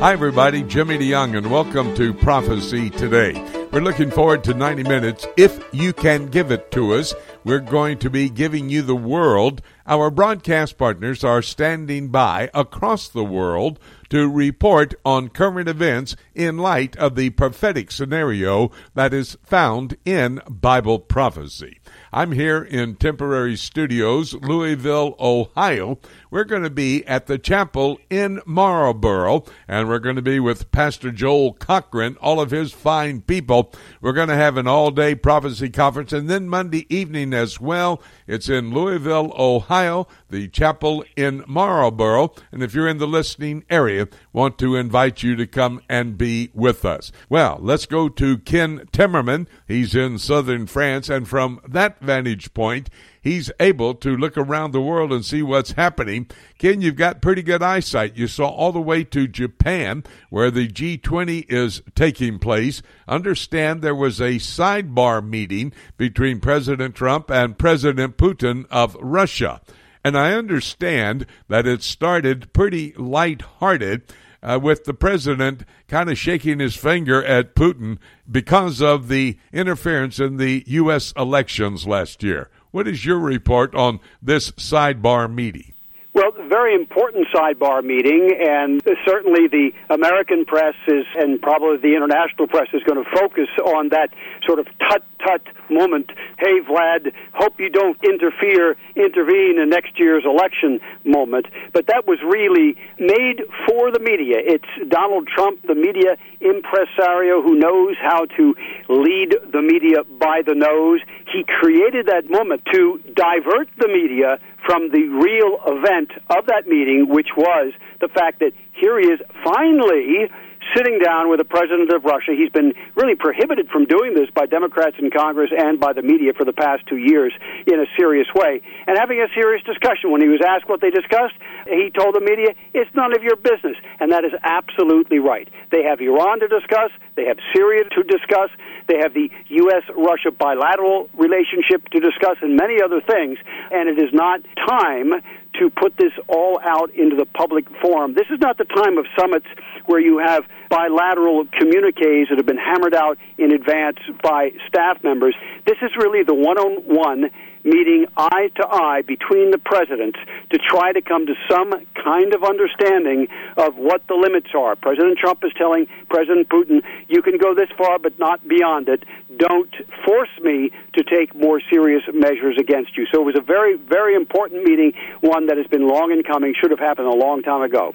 Hi, everybody. Jimmy DeYoung, and welcome to Prophecy Today. We're looking forward to 90 minutes. If you can give it to us, we're going to be giving you the world. Our broadcast partners are standing by across the world to report on current events in light of the prophetic scenario that is found in Bible prophecy. I'm here in temporary studios, Louisville, Ohio. We're going to be at the chapel in Marlboro, and we're going to be with Pastor Joel Cochran, all of his fine people. We're going to have an all day prophecy conference, and then Monday evening as well. It's in Louisville, Ohio, the chapel in Marlboro. And if you're in the listening area, want to invite you to come and be with us. Well, let's go to Ken Timmerman. He's in southern France, and from that vantage point, he's able to look around the world and see what's happening. Ken, you've got pretty good eyesight. You saw all the way to Japan, where the G20 is taking place. Understand there was a sidebar meeting between President Trump and President Putin of Russia. And I understand that it started pretty light-hearted. Uh, with the president kind of shaking his finger at Putin because of the interference in the U.S. elections last year. What is your report on this sidebar meeting? Well, very important sidebar meeting, and certainly the American press is, and probably the international press is going to focus on that sort of tut tut moment. Hey, Vlad, hope you don't interfere, intervene in next year's election moment. But that was really made for the media. It's Donald Trump, the media impresario who knows how to lead the media by the nose. He created that moment to divert the media from the real event of that meeting, which was the fact that here he is finally sitting down with the president of Russia. He's been really prohibited from doing this by Democrats in Congress and by the media for the past two years in a serious way, and having a serious discussion. When he was asked what they discussed, he told the media, it's none of your business. And that is absolutely right. They have Iran to discuss, they have Syria to discuss, they have the U.S. Russia bilateral relationship to discuss, and many other things. And it is not time to put this all out into the public forum. This is not the time of summits where you have bilateral communiques that have been hammered out in advance by staff members. This is really the one on one meeting eye to eye between the presidents to try to come to some kind of understanding of what the limits are. President Trump is telling President Putin, you can go this far, but not beyond it. Don't force me to take more serious measures against you. So it was a very, very important meeting, one that has been long in coming, should have happened a long time ago.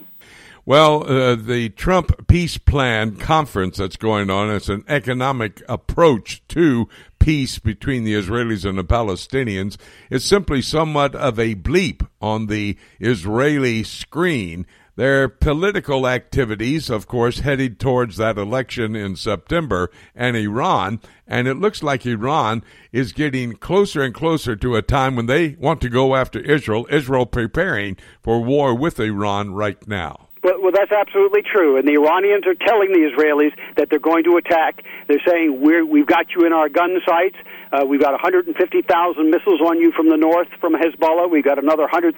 Well, uh, the Trump peace plan conference that's going on is an economic approach to peace between the Israelis and the Palestinians. is simply somewhat of a bleep on the Israeli screen. Their political activities, of course, headed towards that election in September and Iran. And it looks like Iran is getting closer and closer to a time when they want to go after Israel, Israel preparing for war with Iran right now. Well, well, that's absolutely true. And the Iranians are telling the Israelis that they're going to attack. They're saying we're, we've got you in our gun sights. Uh, we've got 150,000 missiles on you from the north from Hezbollah. We've got another 100,000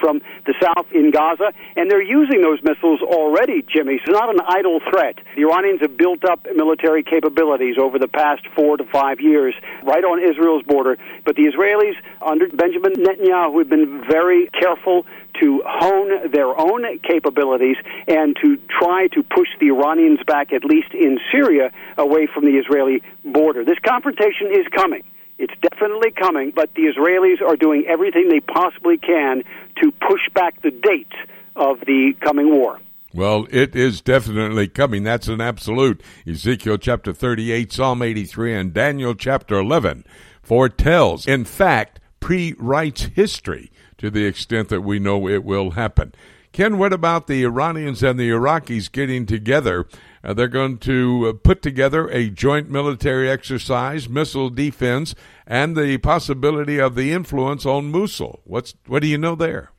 from the south in Gaza. And they're using those missiles already, Jimmy. So it's not an idle threat. The Iranians have built up military capabilities over the past four to five years right on Israel's border. But the Israelis, under Benjamin Netanyahu, who have been very careful to hone their own capabilities and to try to push the Iranians back, at least in Syria, away from the Israeli border. This confrontation is coming. It's definitely coming, but the Israelis are doing everything they possibly can to push back the date of the coming war. Well, it is definitely coming. That's an absolute. Ezekiel chapter 38, Psalm 83, and Daniel chapter 11 foretells, in fact, pre writes history to the extent that we know it will happen. Ken, what about the Iranians and the Iraqis getting together? Uh, they're going to uh, put together a joint military exercise, missile defense, and the possibility of the influence on Mosul. What's what do you know there?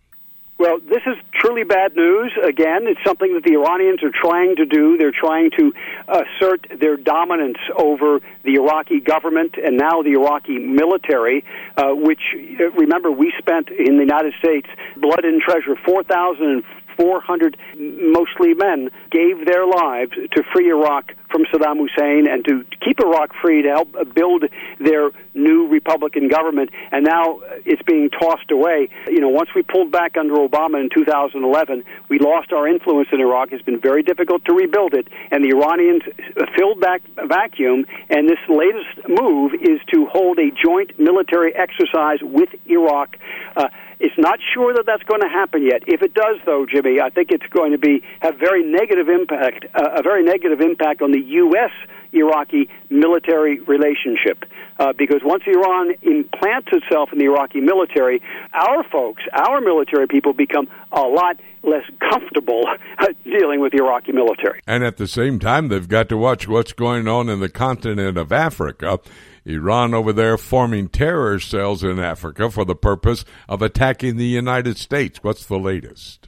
Well, this is truly bad news. Again, it's something that the Iranians are trying to do. They're trying to assert their dominance over the Iraqi government and now the Iraqi military, uh, which, uh, remember, we spent in the United States blood and treasure, 4,000 400, mostly men, gave their lives to free Iraq from Saddam Hussein and to keep Iraq free to help build their new Republican government. And now it's being tossed away. You know, once we pulled back under Obama in 2011, we lost our influence in Iraq. It's been very difficult to rebuild it, and the Iranians filled that vacuum. And this latest move is to hold a joint military exercise with Iraq. Uh, it's not sure that that's going to happen yet. If it does, though, Jimmy, I think it's going to be have very negative impact, uh, a very negative impact on the U.S. Iraqi military relationship. Uh, because once Iran implants itself in the Iraqi military, our folks, our military people, become a lot less comfortable dealing with the Iraqi military. And at the same time, they've got to watch what's going on in the continent of Africa. Iran over there forming terror cells in Africa for the purpose of attacking the United States. What's the latest?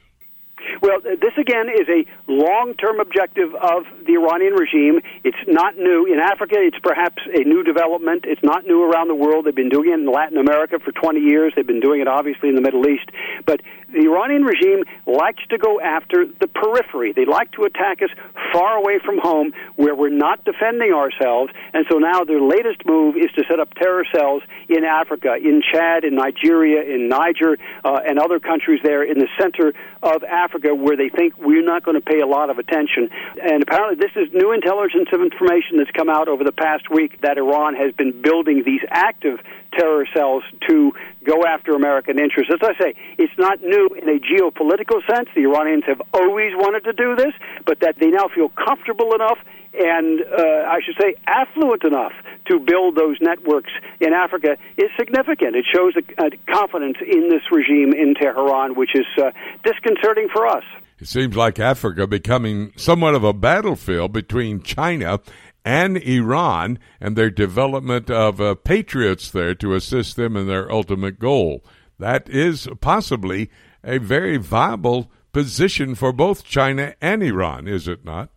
Well, this again is a long term objective of the Iranian regime. It's not new. In Africa, it's perhaps a new development. It's not new around the world. They've been doing it in Latin America for 20 years. They've been doing it, obviously, in the Middle East. But the Iranian regime likes to go after the periphery. They like to attack us far away from home where we're not defending ourselves. And so now their latest move is to set up terror cells in Africa, in Chad, in Nigeria, in Niger, uh, and other countries there in the center of Africa where they think we're not going to pay a lot of attention. And apparently, this is new intelligence of information that's come out over the past week that Iran has been building these active terror cells to go after American interests. As I say, it's not new in a geopolitical sense. The Iranians have always wanted to do this, but that they now feel comfortable enough and uh, I should say affluent enough to build those networks in Africa is significant. It shows a, a confidence in this regime in Tehran, which is uh, disconcerting for us. It seems like Africa becoming somewhat of a battlefield between China and Iran and their development of uh, patriots there to assist them in their ultimate goal. That is possibly a very viable position for both China and Iran, is it not?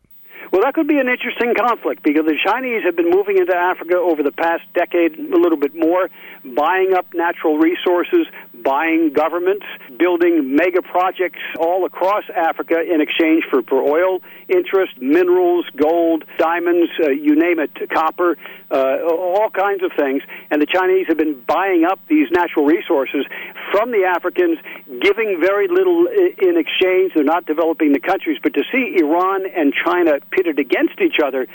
Well, that could be an interesting conflict because the Chinese have been moving into Africa over the past decade, a little bit more, buying up natural resources, buying governments, building mega projects all across Africa in exchange for, for oil interest, minerals, gold, diamonds, uh, you name it, copper, uh, all kinds of things. And the Chinese have been buying up these natural resources from the Africans, giving very little in exchange. They're not developing the countries. But to see Iran and China pitted against each other,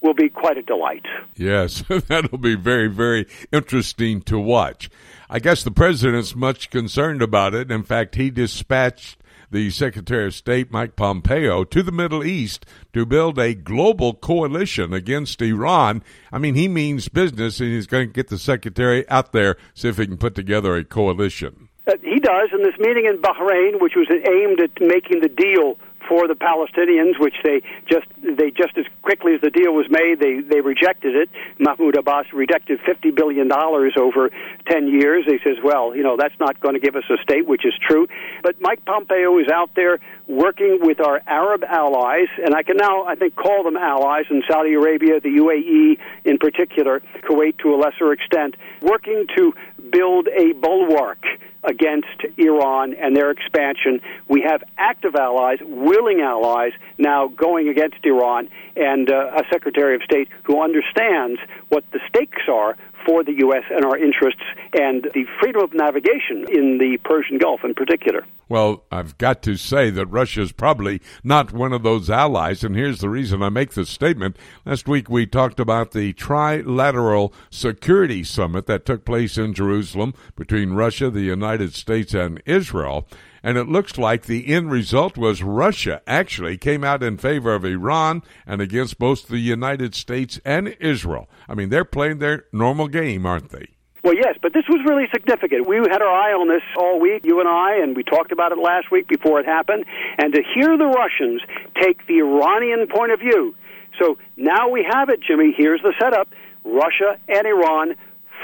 will be quite a delight. Yes, that'll be very, very interesting to watch. I guess the president's much concerned about it. In fact, he dispatched the Secretary of State, Mike Pompeo, to the Middle East to build a global coalition against Iran. I mean, he means business, and he's going to get the Secretary out there, see if he can put together a coalition. Uh, he does, and this meeting in Bahrain, which was aimed at making the deal for the Palestinians, which they just they just as quickly as the deal was made, they they rejected it. Mahmoud Abbas rejected fifty billion dollars over ten years. He says, well, you know, that's not going to give us a state, which is true. But Mike Pompeo is out there working with our Arab allies, and I can now I think call them allies in Saudi Arabia, the UAE in particular, Kuwait to a lesser extent, working to build a bulwark against Iran and their expansion. We have active allies, willing allies now going against Iran, and uh, a Secretary of State who understands what the stakes are for the U.S. and our interests and the freedom of navigation in the Persian Gulf in particular. Well, I've got to say that Russia is probably not one of those allies, and here's the reason I make this statement. Last week we talked about the trilateral security summit that took place in Jerusalem between Russia, the United States, and Israel. And it looks like the end result was Russia actually came out in favor of Iran and against both the United States and Israel. I mean, they're playing their normal game, aren't they? Well, yes, but this was really significant. We had our eye on this all week, you and I, and we talked about it last week before it happened. And to hear the Russians take the Iranian point of view. So now we have it, Jimmy. Here's the setup Russia and Iran,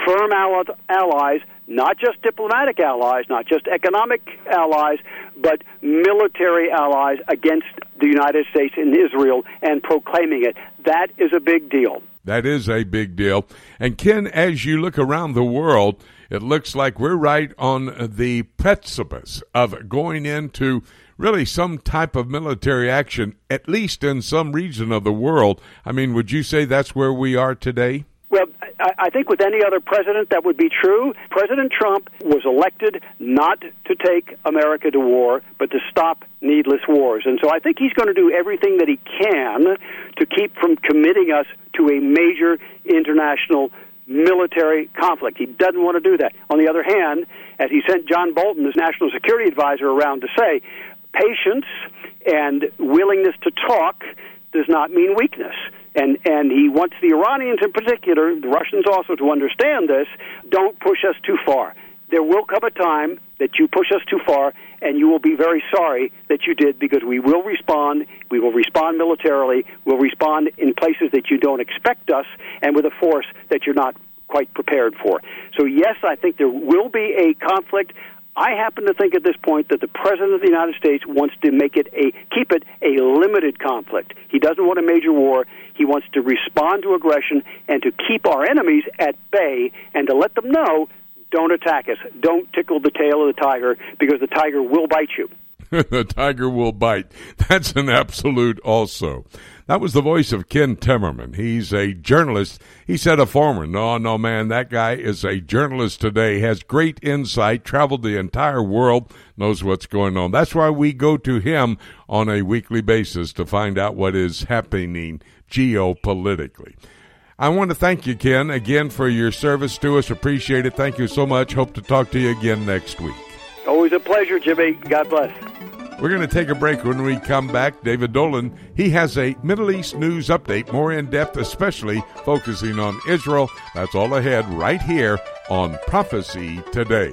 firm allies, not just diplomatic allies, not just economic allies, but military allies against the United States and Israel and proclaiming it. That is a big deal. That is a big deal. And Ken, as you look around the world, it looks like we're right on the precipice of going into really some type of military action, at least in some region of the world. I mean, would you say that's where we are today? Well, I think with any other president that would be true. President Trump was elected not to take America to war, but to stop needless wars. And so I think he's going to do everything that he can to keep from committing us to a major international military conflict. He doesn't want to do that. On the other hand, as he sent John Bolton, his national security advisor, around to say, patience and willingness to talk does not mean weakness. And and he wants the Iranians in particular, the Russians also to understand this, don't push us too far. There will come a time that you push us too far and you will be very sorry that you did because we will respond. We will respond militarily. We'll respond in places that you don't expect us and with a force that you're not quite prepared for. So, yes, I think there will be a conflict. I happen to think at this point that the president of the United States wants to make it a keep it a limited conflict. He doesn't want a major war. He wants to respond to aggression and to keep our enemies at bay and to let them know don't attack us. Don't tickle the tail of the tiger because the tiger will bite you. the tiger will bite. That's an absolute also. That was the voice of Ken Timmerman. He's a journalist. He said a former. No, no, man, that guy is a journalist today, has great insight, traveled the entire world, knows what's going on. That's why we go to him on a weekly basis to find out what is happening geopolitically. I want to thank you, Ken, again for your service to us. Appreciate it. Thank you so much. Hope to talk to you again next week. Always a pleasure, Jimmy. God bless. We're going to take a break when we come back. David Dolan, he has a Middle East news update, more in depth, especially focusing on Israel. That's all ahead right here on Prophecy Today.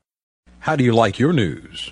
How do you like your news?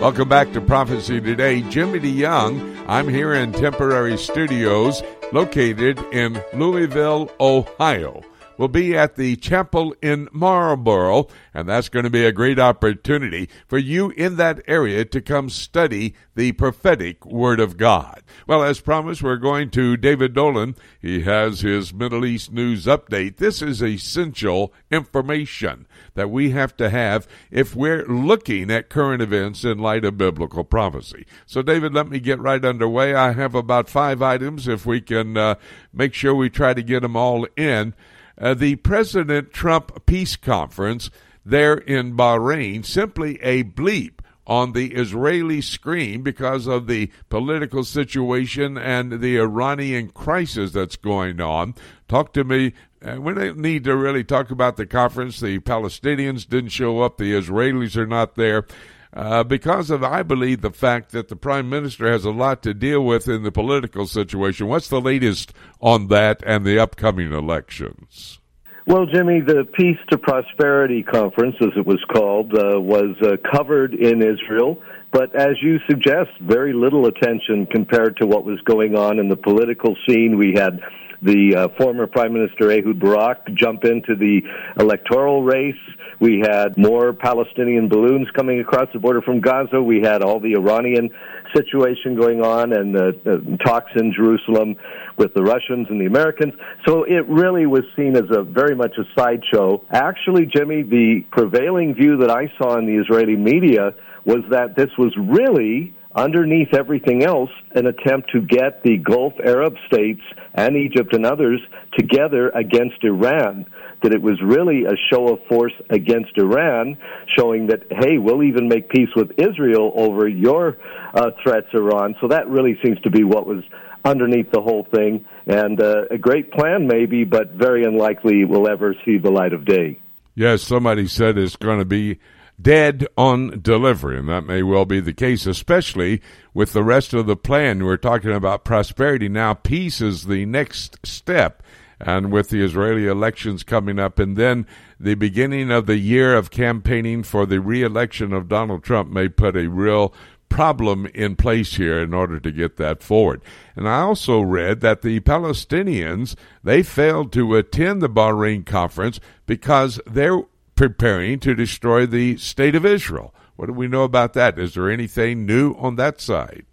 Welcome back to Prophecy Today. Jimmy DeYoung. I'm here in temporary studios located in Louisville, Ohio We'll be at the chapel in Marlboro, and that's going to be a great opportunity for you in that area to come study the prophetic Word of God. Well, as promised, we're going to David Dolan. He has his Middle East news update. This is essential information that we have to have if we're looking at current events in light of biblical prophecy. So, David, let me get right underway. I have about five items if we can uh, make sure we try to get them all in. Uh, the President Trump peace conference there in Bahrain simply a bleep on the Israeli screen because of the political situation and the Iranian crisis that's going on. Talk to me. Uh, we don't need to really talk about the conference. The Palestinians didn't show up. The Israelis are not there. Uh, because of, I believe, the fact that the prime minister has a lot to deal with in the political situation. What's the latest on that and the upcoming elections? Well, Jimmy, the Peace to Prosperity Conference, as it was called, uh, was uh, covered in Israel, but as you suggest, very little attention compared to what was going on in the political scene. We had the uh, former Prime Minister Ehud Barak jump into the electoral race. We had more Palestinian balloons coming across the border from Gaza. We had all the Iranian situation going on and the, the talks in Jerusalem with the Russians and the Americans. So it really was seen as a very much a sideshow. Actually, Jimmy, the prevailing view that I saw in the Israeli media was that this was really underneath everything else, an attempt to get the Gulf Arab states and Egypt and others together against Iran. That it was really a show of force against Iran, showing that, hey, we'll even make peace with Israel over your uh, threats, Iran. So that really seems to be what was underneath the whole thing. And uh, a great plan, maybe, but very unlikely will ever see the light of day. Yes, somebody said it's going to be dead on delivery, and that may well be the case, especially with the rest of the plan. We're talking about prosperity now. Peace is the next step, and with the Israeli elections coming up, and then the beginning of the year of campaigning for the reelection of Donald Trump may put a real problem in place here in order to get that forward. And I also read that the Palestinians they failed to attend the Bahrain conference because they're preparing to destroy the state of Israel. What do we know about that? Is there anything new on that side?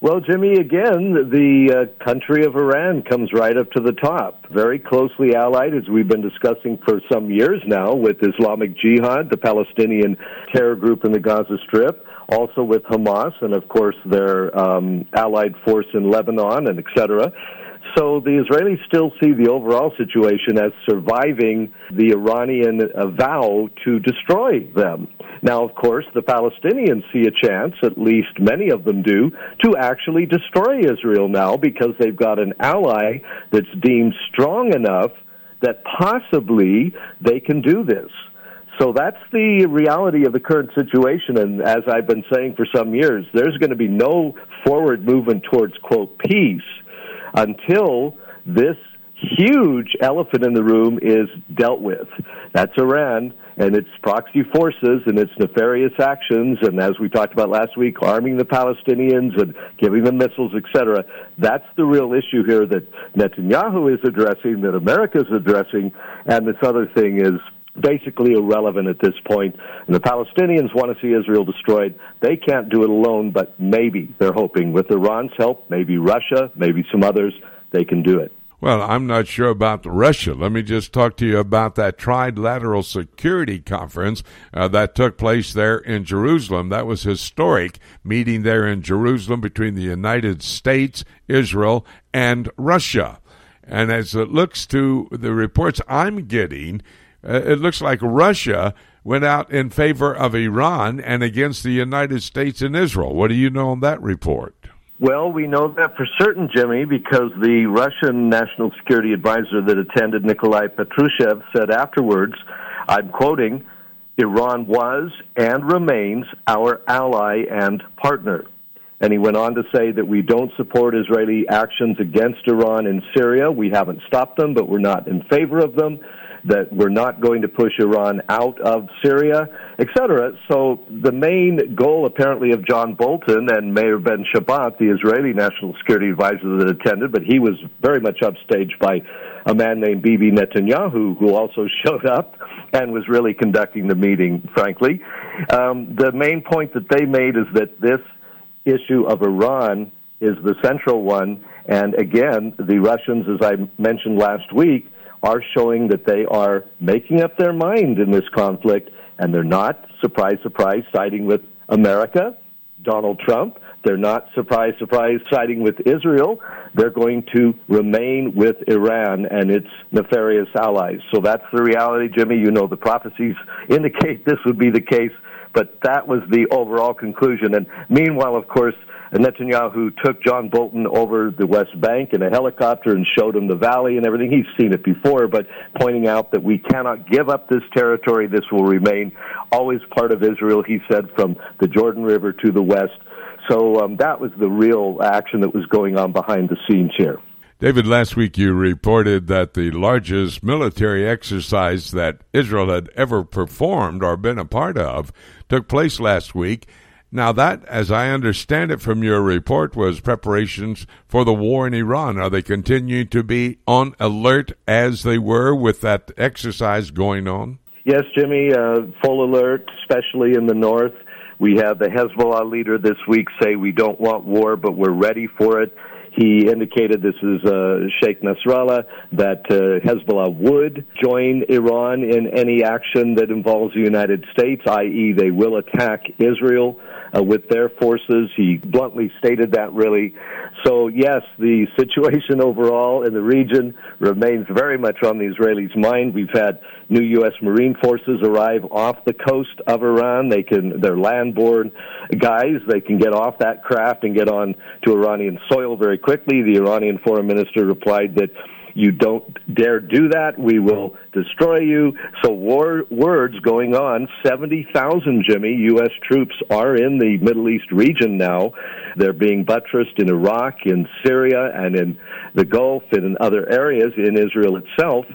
Well, Jimmy, again, the uh, country of Iran comes right up to the top. Very closely allied, as we've been discussing for some years now, with Islamic Jihad, the Palestinian terror group in the Gaza Strip, also with Hamas, and of course their um, allied force in Lebanon, and et cetera. So the Israelis still see the overall situation as surviving the Iranian uh, vow to destroy them. Now, of course, the Palestinians see a chance, at least many of them do, to actually destroy Israel now because they've got an ally that's deemed strong enough that possibly they can do this. So that's the reality of the current situation. And as I've been saying for some years, there's going to be no forward movement towards, quote, peace until this huge elephant in the room is dealt with. That's Iran and its proxy forces and its nefarious actions, and as we talked about last week, arming the Palestinians and giving them missiles, etc. That's the real issue here that Netanyahu is addressing, that America is addressing, and this other thing is basically irrelevant at this point. And the Palestinians want to see Israel destroyed. They can't do it alone, but maybe they're hoping with Iran's help, maybe Russia, maybe some others, they can do it. Well, I'm not sure about Russia. Let me just talk to you about that trilateral security conference uh, that took place there in Jerusalem. That was historic meeting there in Jerusalem between the United States, Israel, and Russia. And as it looks to the reports I'm getting, uh, it looks like Russia went out in favor of Iran and against the United States and Israel. What do you know on that report? Well, we know that for certain, Jimmy, because the Russian National Security Advisor that attended Nikolai Patrushev said afterwards, I'm quoting, Iran was and remains our ally and partner. And he went on to say that we don't support Israeli actions against Iran in Syria. We haven't stopped them, but we're not in favor of them that we're not going to push Iran out of Syria, etc. So the main goal, apparently, of John Bolton and Meir Ben Shabbat, the Israeli national security advisor that attended, but he was very much upstaged by a man named Bibi Netanyahu, who also showed up and was really conducting the meeting, frankly. Um, the main point that they made is that this issue of Iran is the central one. And again, the Russians, as I mentioned last week, are showing that they are making up their mind in this conflict, and they're not, surprise, surprise, siding with America. Donald Trump. They're not, surprise, surprise, siding with Israel. They're going to remain with Iran and its nefarious allies. So that's the reality, Jimmy. You know the prophecies indicate this would be the case, but that was the overall conclusion. And meanwhile, of course, Netanyahu took John Bolton over the West Bank in a helicopter and showed him the valley and everything. He's seen it before, but pointing out that we cannot give up this territory. This will remain always part of Israel, he said, from the Jordan River to the west. So um, that was the real action that was going on behind the scenes here. David, last week you reported that the largest military exercise that Israel had ever performed or been a part of took place last week. Now, that, as I understand it from your report, was preparations for the war in Iran. Are they continuing to be on alert as they were with that exercise going on? Yes, Jimmy, uh, full alert, especially in the north. We had the Hezbollah leader this week say we don't want war, but we're ready for it. He indicated this is uh, Sheikh Nasrallah that uh, Hezbollah would join Iran in any action that involves the United States, i.e., they will attack Israel uh, with their forces. He bluntly stated that, really. So, yes, the situation overall in the region remains very much on the Israelis' mind. We've had new U.S. Marine forces arrive off the coast of Iran. They can, they're landborne guys. They can get off that craft and get on to Iranian soil very quickly. The Iranian foreign minister replied that you don't dare do that. We will destroy you. So war words going on. 70,000, Jimmy, U.S. troops are in the Middle East region now. They're being buttressed in Iraq, in Syria, and in the Gulf and in other areas in Israel itself.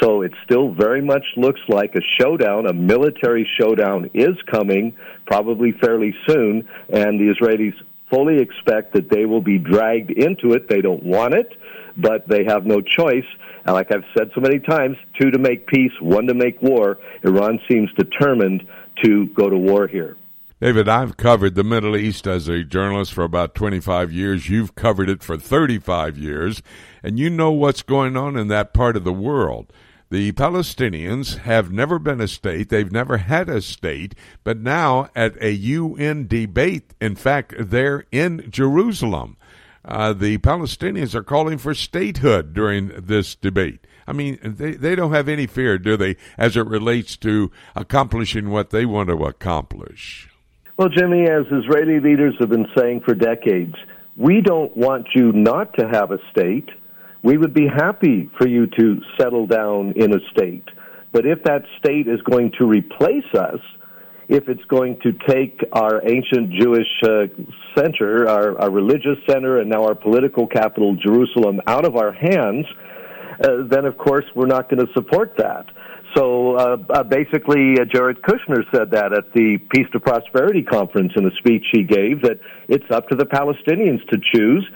So it still very much looks like a showdown, a military showdown is coming, probably fairly soon, and the Israelis fully expect that they will be dragged into it. They don't want it but they have no choice. And like I've said so many times, two to make peace, one to make war. Iran seems determined to go to war here. David, I've covered the Middle East as a journalist for about 25 years. You've covered it for 35 years, and you know what's going on in that part of the world. The Palestinians have never been a state. They've never had a state. But now, at a UN debate, in fact, they're in Jerusalem uh, the Palestinians are calling for statehood during this debate. I mean, they, they don't have any fear, do they, as it relates to accomplishing what they want to accomplish? Well, Jimmy, as Israeli leaders have been saying for decades, we don't want you not to have a state. We would be happy for you to settle down in a state. But if that state is going to replace us, if it's going to take our ancient Jewish uh, center, our, our religious center, and now our political capital, Jerusalem, out of our hands, uh, then of course we're not going to support that. So uh, uh, basically, uh, Jared Kushner said that at the Peace to Prosperity conference in a speech he gave that it's up to the Palestinians to choose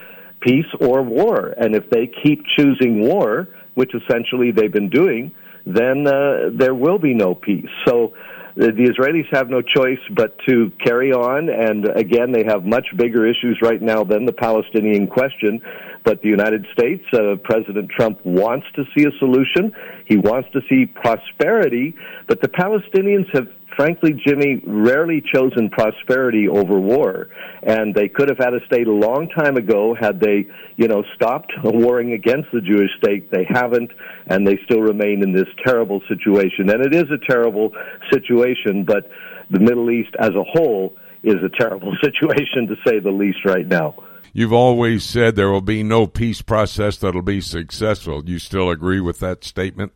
peace or war, and if they keep choosing war, which essentially they've been doing, then uh, there will be no peace. So the, the Israelis have no choice but to carry on, and again, they have much bigger issues right now than the Palestinian question. But the United States, uh, President Trump wants to see a solution. He wants to see prosperity, but the Palestinians have frankly, Jimmy, rarely chosen prosperity over war. And they could have had a state a long time ago had they, you know, stopped warring against the Jewish state. They haven't, and they still remain in this terrible situation. And it is a terrible situation, but the Middle East as a whole is a terrible situation, to say the least, right now. You've always said there will be no peace process that'll be successful. You still agree with that statement?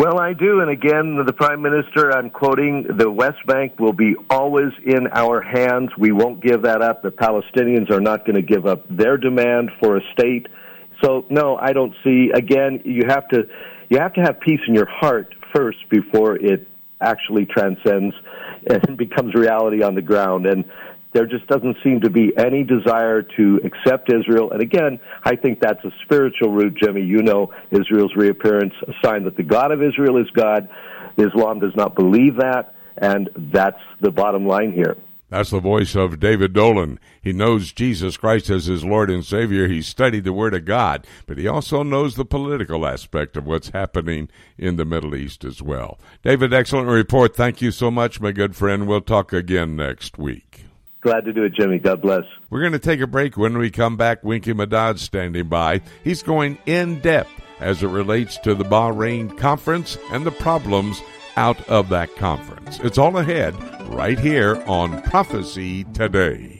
Well, I do. And again, the Prime Minister, I'm quoting, the West Bank will be always in our hands. We won't give that up. The Palestinians are not going to give up their demand for a state. So, no, I don't see, again, you have to, you have to have peace in your heart first before it actually transcends and becomes reality on the ground. And there just doesn't seem to be any desire to accept Israel. And again, I think that's a spiritual root, Jimmy. You know Israel's reappearance, a sign that the God of Israel is God. Islam does not believe that, and that's the bottom line here. That's the voice of David Dolan. He knows Jesus Christ as his Lord and Savior. He studied the Word of God, but he also knows the political aspect of what's happening in the Middle East as well. David, excellent report. Thank you so much, my good friend. We'll talk again next week. Glad to do it, Jimmy. God bless. We're going to take a break. When we come back, Winky Madad standing by. He's going in depth as it relates to the Bahrain conference and the problems out of that conference. It's all ahead right here on Prophecy Today.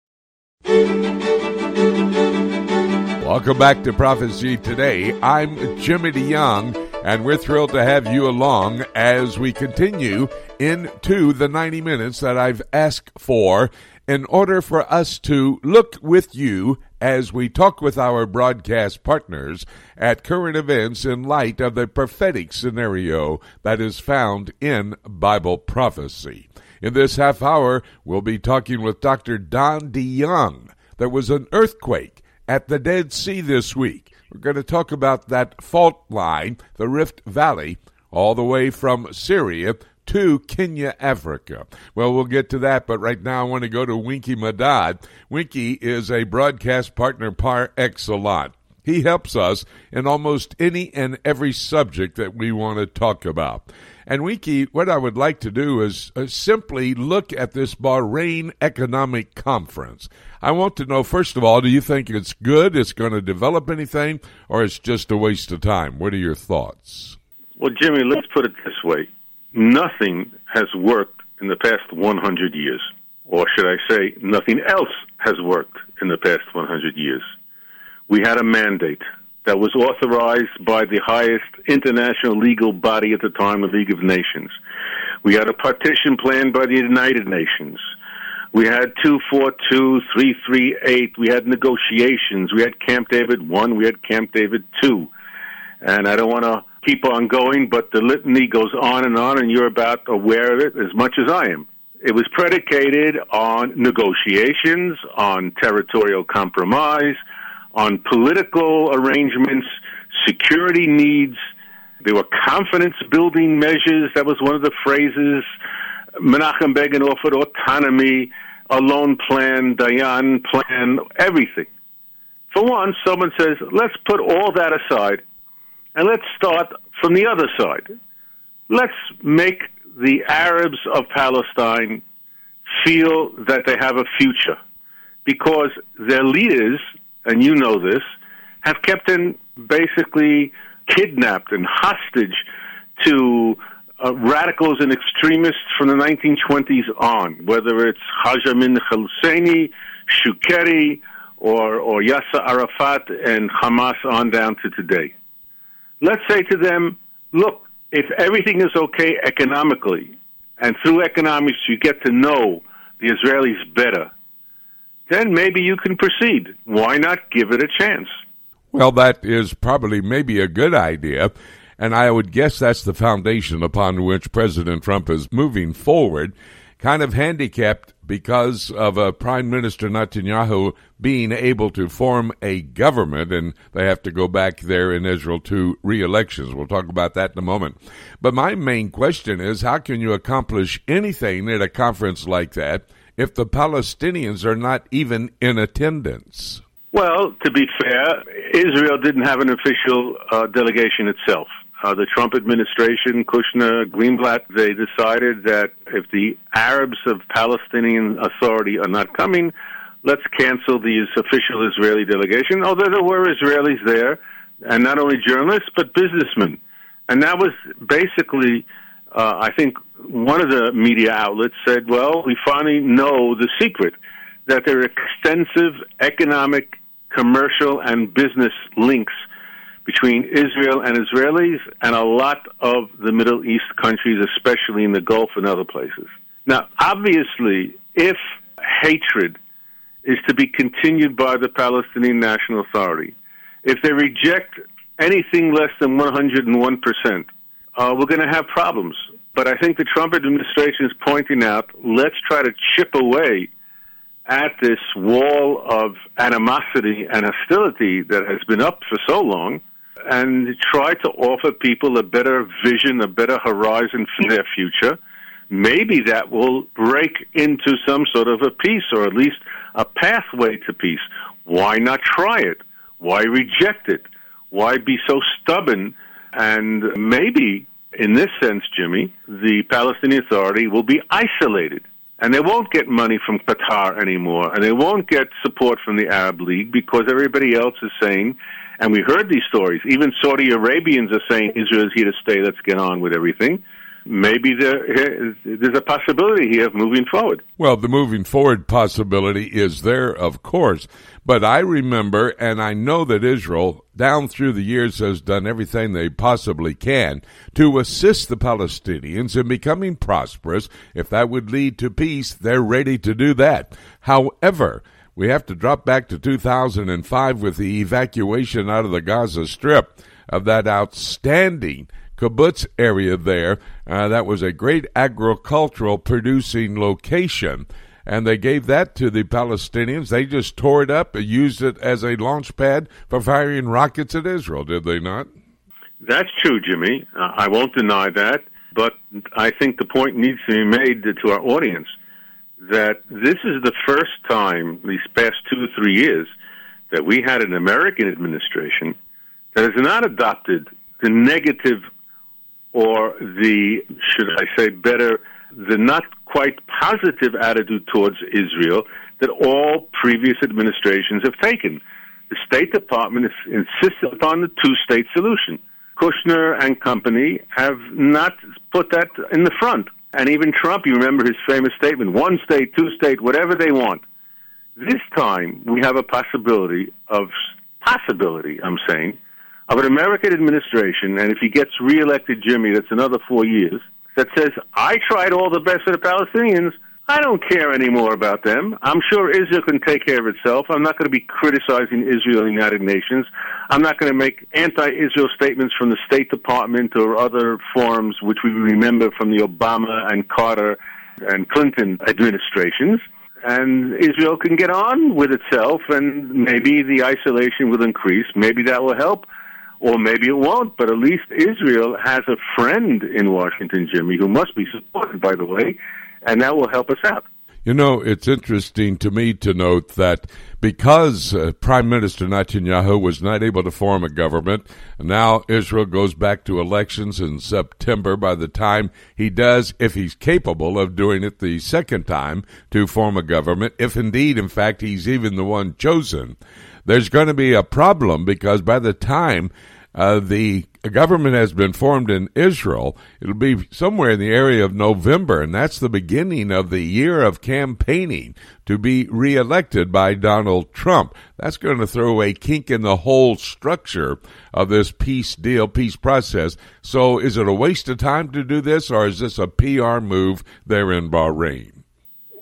Welcome back to Prophecy Today. I'm Jimmy DeYoung, and we're thrilled to have you along as we continue into the 90 minutes that I've asked for in order for us to look with you as we talk with our broadcast partners at current events in light of the prophetic scenario that is found in Bible prophecy. In this half hour, we'll be talking with Dr. Don DeYoung. There was an earthquake at the Dead Sea this week. We're going to talk about that fault line, the Rift Valley, all the way from Syria to Kenya, Africa. Well, we'll get to that, but right now I want to go to Winky Madad. Winky is a broadcast partner par excellence. He helps us in almost any and every subject that we want to talk about. And Winky, what I would like to do is uh, simply look at this Bahrain Economic Conference. I want to know, first of all, do you think it's good, it's going to develop anything, or it's just a waste of time? What are your thoughts? Well, Jimmy, let's put it this way nothing has worked in the past 100 years. Or should I say, nothing else has worked in the past 100 years. We had a mandate that was authorized by the highest international legal body at the time, the League of Nations. We had a partition plan by the United Nations. We had 242, 338. We had negotiations. We had Camp David 1. We had Camp David 2. And I don't want to keep on going, but the litany goes on and on, and you're about aware of it as much as I am. It was predicated on negotiations, on territorial compromise, on political arrangements, security needs. There were confidence building measures. That was one of the phrases. Menachem Begin offered autonomy, Allon plan, Dayan plan, everything. For one, someone says, let's put all that aside and let's start from the other side. Let's make the Arabs of Palestine feel that they have a future because their leaders and you know this, have kept them basically kidnapped and hostage to uh, radicals and extremists from the 1920s on, whether it's Haj Amin Shukeri, or, or Yasser Arafat and Hamas on down to today. Let's say to them, look, if everything is okay economically, and through economics you get to know the Israelis better, then maybe you can proceed. Why not give it a chance? Well, that is probably maybe a good idea. And I would guess that's the foundation upon which President Trump is moving forward, kind of handicapped because of a Prime Minister Netanyahu being able to form a government, and they have to go back there in Israel to re elections. We'll talk about that in a moment. But my main question is how can you accomplish anything at a conference like that? If the Palestinians are not even in attendance? Well, to be fair, Israel didn't have an official uh, delegation itself. Uh, the Trump administration, Kushner, Greenblatt, they decided that if the Arabs of Palestinian Authority are not coming, let's cancel the official Israeli delegation. Although there were Israelis there, and not only journalists, but businessmen. And that was basically, uh, I think, one of the media outlets said, well, we finally know the secret that there are extensive economic, commercial, and business links between Israel and Israelis and a lot of the Middle East countries, especially in the Gulf and other places. Now, obviously, if hatred is to be continued by the Palestinian National Authority, if they reject anything less than 101%, uh, we're going to have problems. But I think the Trump administration is pointing out let's try to chip away at this wall of animosity and hostility that has been up for so long and try to offer people a better vision, a better horizon for their future. Maybe that will break into some sort of a peace or at least a pathway to peace. Why not try it? Why reject it? Why be so stubborn? And maybe, in this sense, Jimmy, the Palestinian Authority will be isolated. And they won't get money from Qatar anymore, and they won't get support from the Arab League because everybody else is saying, and we heard these stories, even Saudi Arabians are saying Israel is here to stay, let's get on with everything maybe there, there's a possibility here of moving forward. Well, the moving forward possibility is there, of course. But I remember, and I know that Israel, down through the years, has done everything they possibly can to assist the Palestinians in becoming prosperous. If that would lead to peace, they're ready to do that. However, we have to drop back to 2005 with the evacuation out of the Gaza Strip of that outstanding kibbutz area there. Uh, that was a great agricultural producing location. And they gave that to the Palestinians. They just tore it up and used it as a launch pad for firing rockets at Israel, did they not? That's true, Jimmy. Uh, I won't deny that. But I think the point needs to be made to our audience that this is the first time, these past two or three years, that we had an American administration that has not adopted the negative or the, should I say better, the not quite positive attitude towards Israel that all previous administrations have taken. The State Department has insisted upon the two state solution. Kushner and company have not put that in the front. And even Trump, you remember his famous statement one state, two state, whatever they want. This time, we have a possibility of, possibility, I'm saying, of an American administration, and if he gets reelected, Jimmy, that's another four years, that says, I tried all the best for the Palestinians. I don't care anymore about them. I'm sure Israel can take care of itself. I'm not going to be criticizing Israel in the United Nations. I'm not going to make anti-Israel statements from the State Department or other forums, which we remember from the Obama and Carter and Clinton administrations. And Israel can get on with itself, and maybe the isolation will increase. Maybe that will help or maybe it won't, but at least Israel has a friend in Washington, Jimmy, who must be supported, by the way, and that will help us out. You know, it's interesting to me to note that because uh, Prime Minister Netanyahu was not able to form a government, now Israel goes back to elections in September by the time he does, if he's capable of doing it the second time, to form a government, if indeed, in fact, he's even the one chosen there's going to be a problem because by the time uh, the government has been formed in Israel, it'll be somewhere in the area of November, and that's the beginning of the year of campaigning to be reelected by Donald Trump. That's going to throw a kink in the whole structure of this peace deal, peace process. So, is it a waste of time to do this, or is this a PR move there in Bahrain?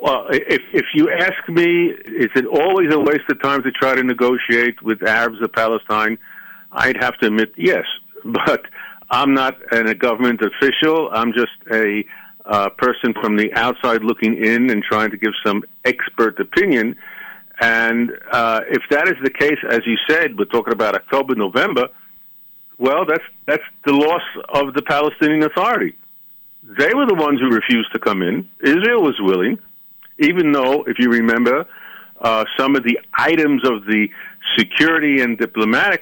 Well, if if you ask me, is it always a waste of time to try to negotiate with Arabs of Palestine? I'd have to admit yes, but I'm not an, a government official. I'm just a uh, person from the outside looking in and trying to give some expert opinion. And uh, if that is the case, as you said, we're talking about October, November. Well, that's that's the loss of the Palestinian Authority. They were the ones who refused to come in. Israel was willing even though, if you remember, uh, some of the items of the security and diplomatic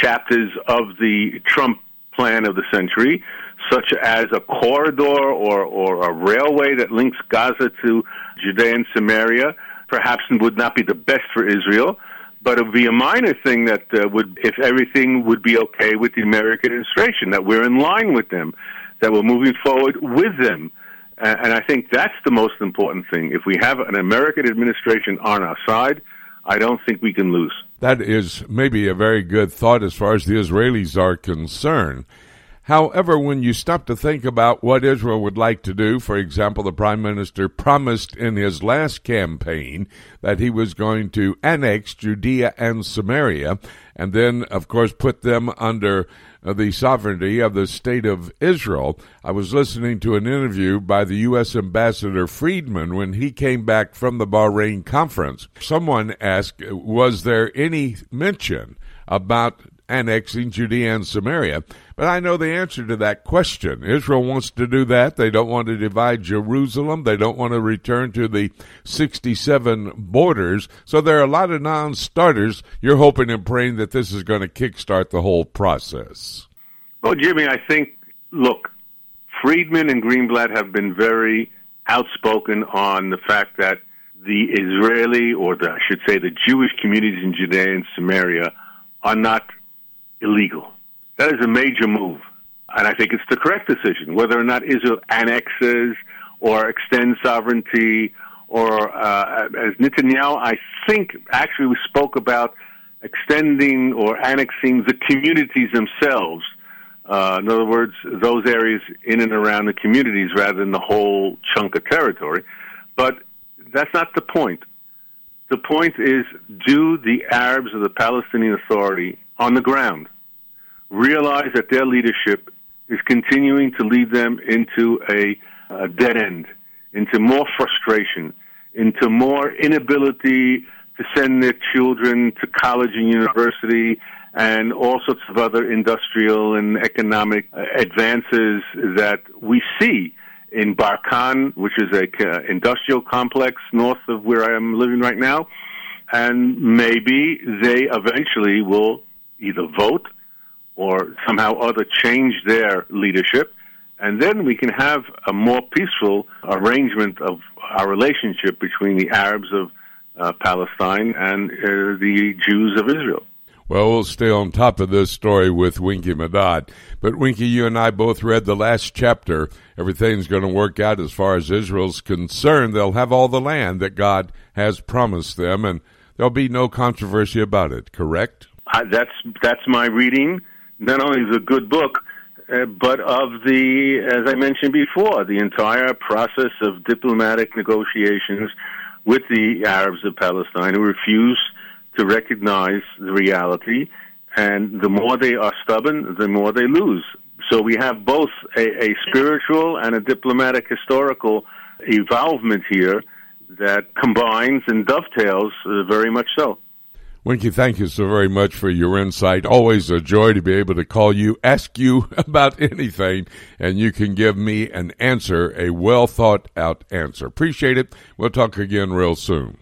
chapters of the Trump plan of the century, such as a corridor or, or a railway that links Gaza to Judea and Samaria, perhaps would not be the best for Israel, but it would be a minor thing that uh, would, if everything would be okay with the American administration, that we're in line with them, that we're moving forward with them. And I think that's the most important thing. If we have an American administration on our side, I don't think we can lose. That is maybe a very good thought as far as the Israelis are concerned. However, when you stop to think about what Israel would like to do, for example, the Prime Minister promised in his last campaign that he was going to annex Judea and Samaria, and then, of course, put them under the sovereignty of the state of Israel. I was listening to an interview by the U.S. Ambassador Friedman when he came back from the Bahrain conference. Someone asked, Was there any mention about annexing Judea and Samaria? But I know the answer to that question. Israel wants to do that. They don't want to divide Jerusalem. They don't want to return to the 67 borders. So there are a lot of non starters. You're hoping and praying that this is going to kickstart the whole process. Well, Jimmy, I think, look, Friedman and Greenblatt have been very outspoken on the fact that the Israeli, or the, I should say the Jewish communities in Judea and Samaria, are not illegal. That is a major move. And I think it's the correct decision. Whether or not Israel annexes or extends sovereignty, or uh, as Netanyahu, I think actually we spoke about extending or annexing the communities themselves. Uh, in other words, those areas in and around the communities rather than the whole chunk of territory. But that's not the point. The point is do the Arabs or the Palestinian Authority on the ground. Realize that their leadership is continuing to lead them into a, a dead end, into more frustration, into more inability to send their children to college and university and all sorts of other industrial and economic uh, advances that we see in Barkan, which is a uh, industrial complex north of where I am living right now, and maybe they eventually will either vote or somehow other change their leadership, and then we can have a more peaceful arrangement of our relationship between the Arabs of uh, Palestine and uh, the Jews of Israel. Well, we'll stay on top of this story with Winky Madad. But Winky, you and I both read the last chapter. Everything's going to work out as far as Israel's concerned. They'll have all the land that God has promised them, and there'll be no controversy about it. Correct? Uh, that's that's my reading not only is a good book, uh, but of the, as I mentioned before, the entire process of diplomatic negotiations with the Arabs of Palestine who refuse to recognize the reality. And the more they are stubborn, the more they lose. So we have both a, a spiritual and a diplomatic historical evolvement here that combines and dovetails uh, very much so. Winky, thank you so very much for your insight. Always a joy to be able to call you, ask you about anything, and you can give me an answer, a well thought out answer. Appreciate it. We'll talk again real soon.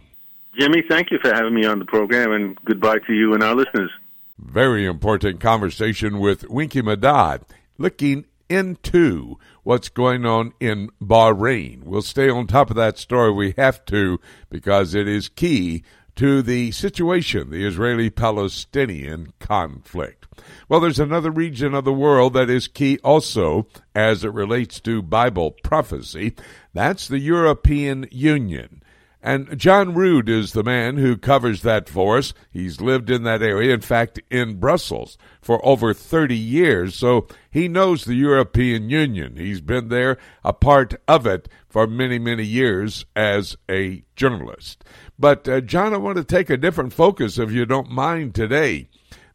Jimmy, thank you for having me on the program, and goodbye to you and our listeners. Very important conversation with Winky Madad, looking into what's going on in Bahrain. We'll stay on top of that story. We have to because it is key to the situation, the Israeli Palestinian conflict. Well, there's another region of the world that is key also as it relates to Bible prophecy. That's the European Union. And John Rood is the man who covers that for us. He's lived in that area, in fact, in Brussels for over 30 years. So he knows the European Union. He's been there, a part of it, for many, many years as a journalist. But, uh, John, I want to take a different focus, if you don't mind, today.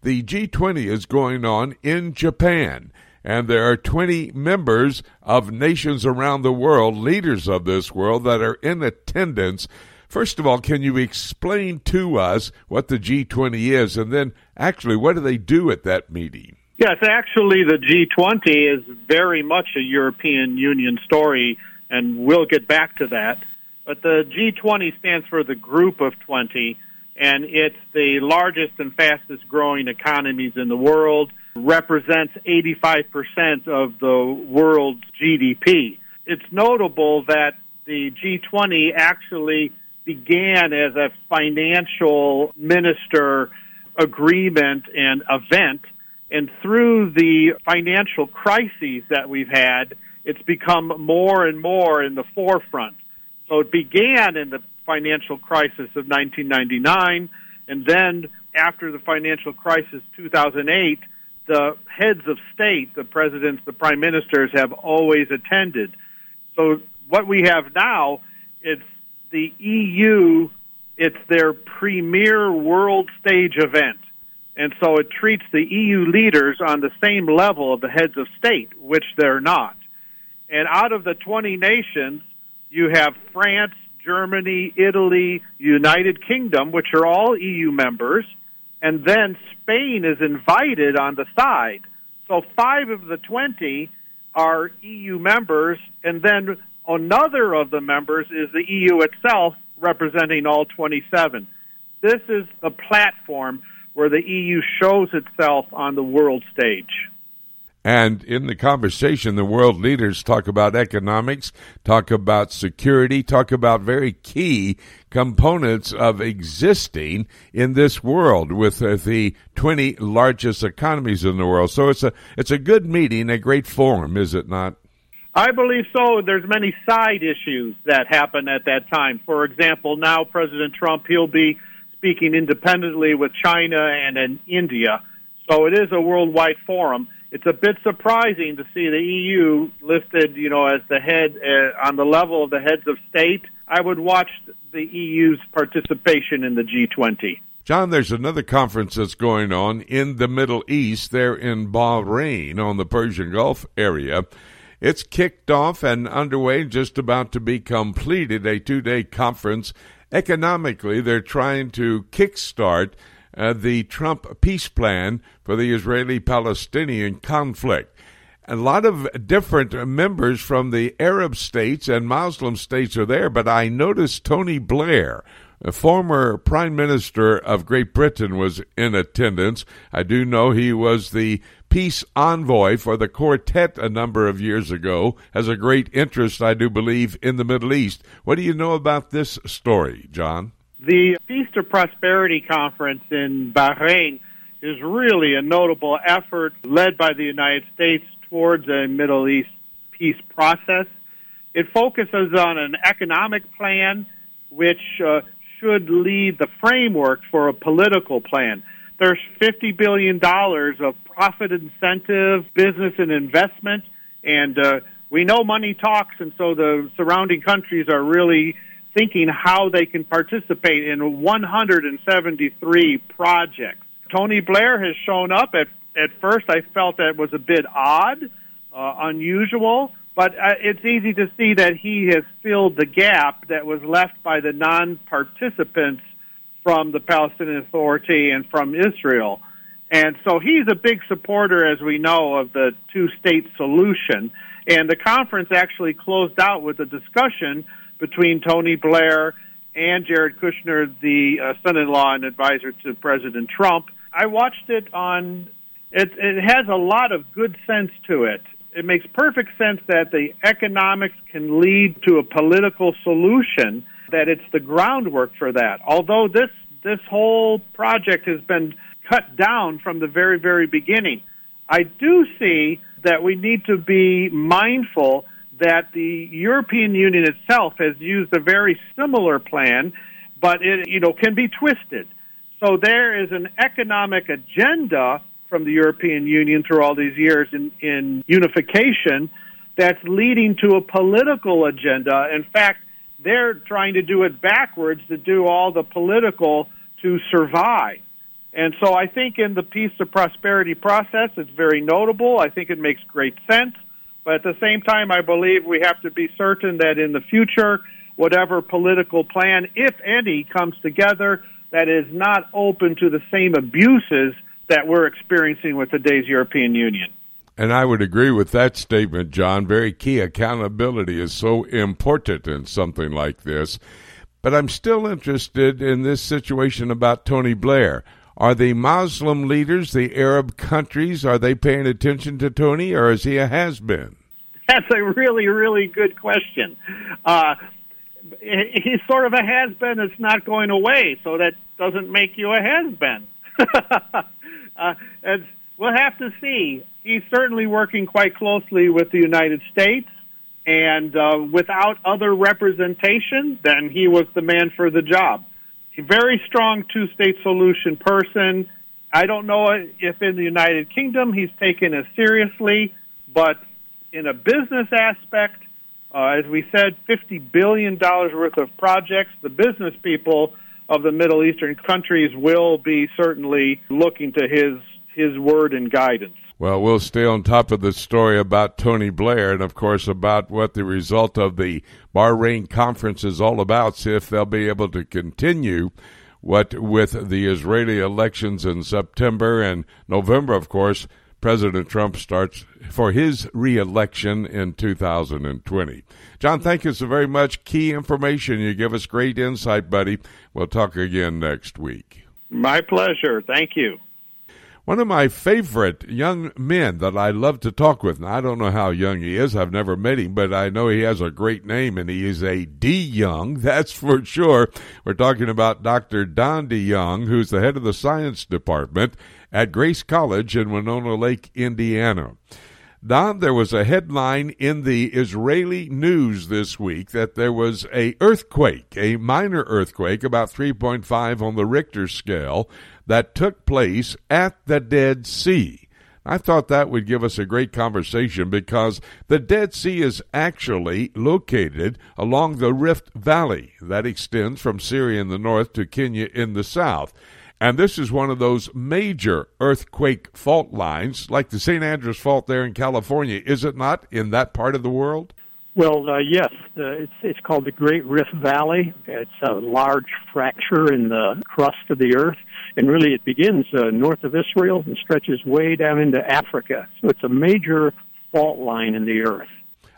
The G20 is going on in Japan and there are 20 members of nations around the world, leaders of this world, that are in attendance. First of all, can you explain to us what the G20 is, and then actually, what do they do at that meeting? Yes, actually, the G20 is very much a European Union story, and we'll get back to that. But the G20 stands for the Group of 20, and it's the largest and fastest growing economies in the world represents 85% of the world's GDP. It's notable that the G20 actually began as a financial minister agreement and event. And through the financial crises that we've had, it's become more and more in the forefront. So it began in the financial crisis of 1999, and then after the financial crisis 2008, the heads of state, the presidents, the prime ministers have always attended. So what we have now is the EU, it's their premier world stage event. And so it treats the EU leaders on the same level of the heads of state, which they're not. And out of the 20 nations, you have France, Germany, Italy, United Kingdom, which are all EU members, and then Spain is invited on the side. So five of the 20 are EU members, and then another of the members is the EU itself, representing all 27. This is the platform where the EU shows itself on the world stage. And in the conversation, the world leaders talk about economics, talk about security, talk about very key components of existing in this world with uh, the 20 largest economies in the world. So it's a, it's a good meeting, a great forum, is it not? I believe so. There's many side issues that happen at that time. For example, now President Trump, he'll be speaking independently with China and in India. So it is a worldwide forum it's a bit surprising to see the EU listed, you know, as the head uh, on the level of the heads of state. I would watch the EU's participation in the G20. John, there's another conference that's going on in the Middle East, there in Bahrain on the Persian Gulf area. It's kicked off and underway, just about to be completed, a two day conference. Economically, they're trying to kickstart uh, the Trump peace plan for the Israeli Palestinian conflict. A lot of different members from the Arab states and Muslim states are there, but I noticed Tony Blair, a former Prime Minister of Great Britain, was in attendance. I do know he was the peace envoy for the quartet a number of years ago, has a great interest, I do believe, in the Middle East. What do you know about this story, John? The Peace of Prosperity Conference in Bahrain is really a notable effort led by the United States towards a Middle East peace process. It focuses on an economic plan which uh, should lead the framework for a political plan. There's $50 billion of profit incentive, business and investment, and uh, we know money talks, and so the surrounding countries are really thinking how they can participate in 173 projects. Tony Blair has shown up. At, at first, I felt that was a bit odd, uh, unusual, but uh, it's easy to see that he has filled the gap that was left by the non participants from the Palestinian Authority and from Israel. And so he's a big supporter, as we know, of the two state solution. And the conference actually closed out with a discussion between Tony Blair and Jared Kushner, the uh, son-in-law and advisor to President Trump. I watched it on. It, it has a lot of good sense to it. It makes perfect sense that the economics can lead to a political solution. That it's the groundwork for that. Although this this whole project has been cut down from the very very beginning, I do see that we need to be mindful that the European Union itself has used a very similar plan, but it you know can be twisted. So there is an economic agenda from the European Union through all these years in, in unification that's leading to a political agenda. In fact, they're trying to do it backwards to do all the political to survive. And so I think in the peace of prosperity process, it's very notable. I think it makes great sense. But at the same time, I believe we have to be certain that in the future, whatever political plan, if any, comes together, that is not open to the same abuses that we're experiencing with today's European Union. And I would agree with that statement, John. Very key. Accountability is so important in something like this. But I'm still interested in this situation about Tony Blair. Are the Muslim leaders, the Arab countries, are they paying attention to Tony, or is he a has been? That's a really, really good question. Uh, he's sort of a has been that's not going away, so that doesn't make you a has been. uh, we'll have to see. He's certainly working quite closely with the United States, and uh, without other representation, then he was the man for the job. A very strong two state solution person. I don't know if in the United Kingdom he's taken as seriously, but in a business aspect, uh, as we said, $50 billion worth of projects. The business people of the Middle Eastern countries will be certainly looking to his, his word and guidance. Well, we'll stay on top of the story about Tony Blair and, of course, about what the result of the Bahrain conference is all about, see if they'll be able to continue what with the Israeli elections in September and November, of course, President Trump starts for his reelection in 2020. John, thank you so very much. Key information. You give us great insight, buddy. We'll talk again next week. My pleasure. Thank you. One of my favorite young men that I love to talk with. Now, I don't know how young he is. I've never met him, but I know he has a great name and he is a D Young. That's for sure. We're talking about Dr. Don DeYoung, who's the head of the science department at Grace College in Winona Lake, Indiana. Don, there was a headline in the Israeli news this week that there was a earthquake, a minor earthquake, about 3.5 on the Richter scale, that took place at the Dead Sea. I thought that would give us a great conversation because the Dead Sea is actually located along the Rift Valley that extends from Syria in the north to Kenya in the south. And this is one of those major earthquake fault lines, like the San Andreas Fault there in California, is it not, in that part of the world? Well, uh, yes. Uh, it's, it's called the Great Rift Valley. It's a large fracture in the crust of the earth. And really, it begins uh, north of Israel and stretches way down into Africa. So it's a major fault line in the earth.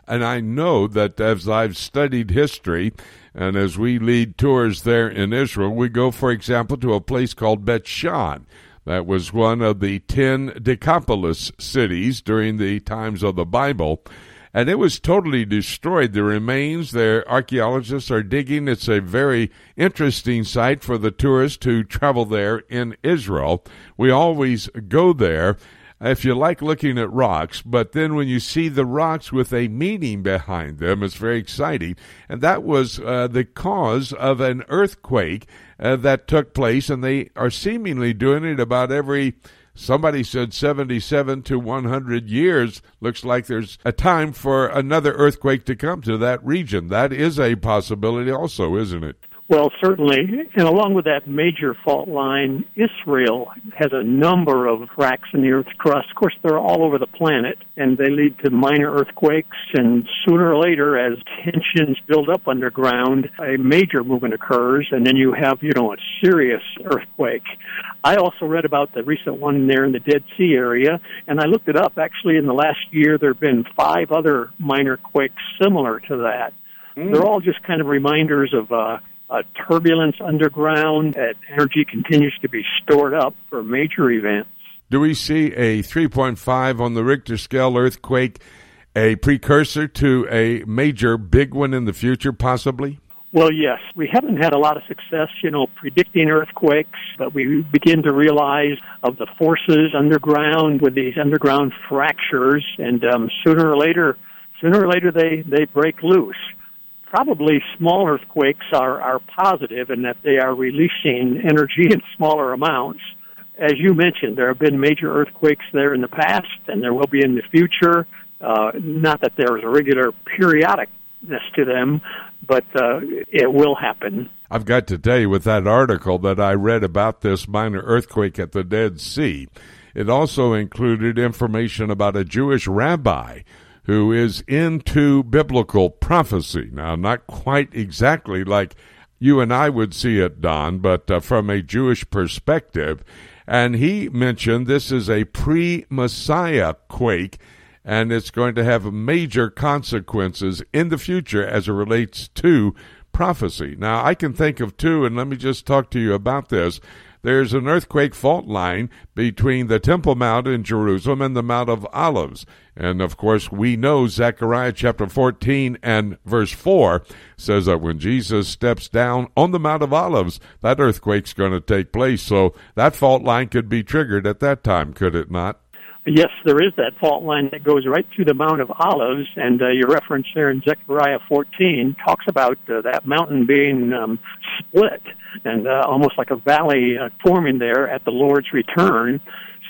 And I know that as I've studied history, and as we lead tours there in Israel, we go, for example, to a place called Bet Shan. That was one of the ten Decapolis cities during the times of the Bible. And it was totally destroyed. The remains, their archaeologists are digging. It's a very interesting site for the tourists who travel there in Israel. We always go there if you like looking at rocks, but then when you see the rocks with a meaning behind them, it's very exciting. And that was uh, the cause of an earthquake uh, that took place, and they are seemingly doing it about every. Somebody said 77 to 100 years. Looks like there's a time for another earthquake to come to that region. That is a possibility, also, isn't it? Well, certainly. And along with that major fault line, Israel has a number of cracks in the Earth's crust. Of course, they're all over the planet, and they lead to minor earthquakes. And sooner or later, as tensions build up underground, a major movement occurs, and then you have, you know, a serious earthquake. I also read about the recent one there in the Dead Sea area, and I looked it up. Actually, in the last year, there have been five other minor quakes similar to that. Mm. They're all just kind of reminders of uh, uh, turbulence underground. That energy continues to be stored up for major events. Do we see a 3.5 on the Richter scale earthquake a precursor to a major big one in the future, possibly? Well, yes. We haven't had a lot of success, you know, predicting earthquakes, but we begin to realize of the forces underground with these underground fractures, and um, sooner or later, sooner or later they they break loose probably small earthquakes are, are positive in that they are releasing energy in smaller amounts. As you mentioned, there have been major earthquakes there in the past, and there will be in the future. Uh, not that there is a regular periodicness to them, but uh, it will happen. I've got to tell you, with that article that I read about this minor earthquake at the Dead Sea, it also included information about a Jewish rabbi who is into biblical prophecy. Now, not quite exactly like you and I would see it, Don, but uh, from a Jewish perspective. And he mentioned this is a pre Messiah quake, and it's going to have major consequences in the future as it relates to prophecy. Now, I can think of two, and let me just talk to you about this. There's an earthquake fault line between the Temple Mount in Jerusalem and the Mount of Olives. And of course, we know Zechariah chapter 14 and verse 4 says that when Jesus steps down on the Mount of Olives, that earthquake's going to take place. So that fault line could be triggered at that time, could it not? Yes, there is that fault line that goes right through the Mount of Olives, and uh, your reference there in Zechariah 14 talks about uh, that mountain being um, split and uh, almost like a valley uh, forming there at the Lord's return.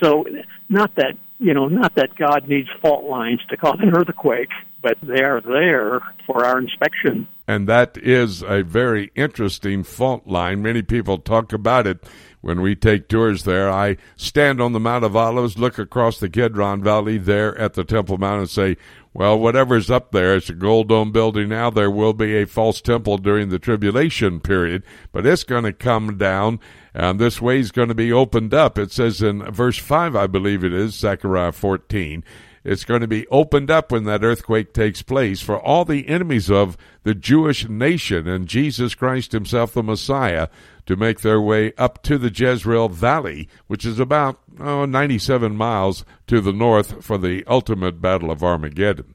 So, not that you know, not that God needs fault lines to cause an earthquake, but they are there for our inspection. And that is a very interesting fault line. Many people talk about it when we take tours there. I stand on the Mount of Olives, look across the Kidron Valley there at the Temple Mount, and say, well, whatever's up there, it's a gold dome building now. There will be a false temple during the tribulation period, but it's going to come down, and this way is going to be opened up. It says in verse 5, I believe it is, Zechariah 14. It's going to be opened up when that earthquake takes place for all the enemies of the Jewish nation and Jesus Christ Himself, the Messiah, to make their way up to the Jezreel Valley, which is about oh, 97 miles to the north for the ultimate Battle of Armageddon.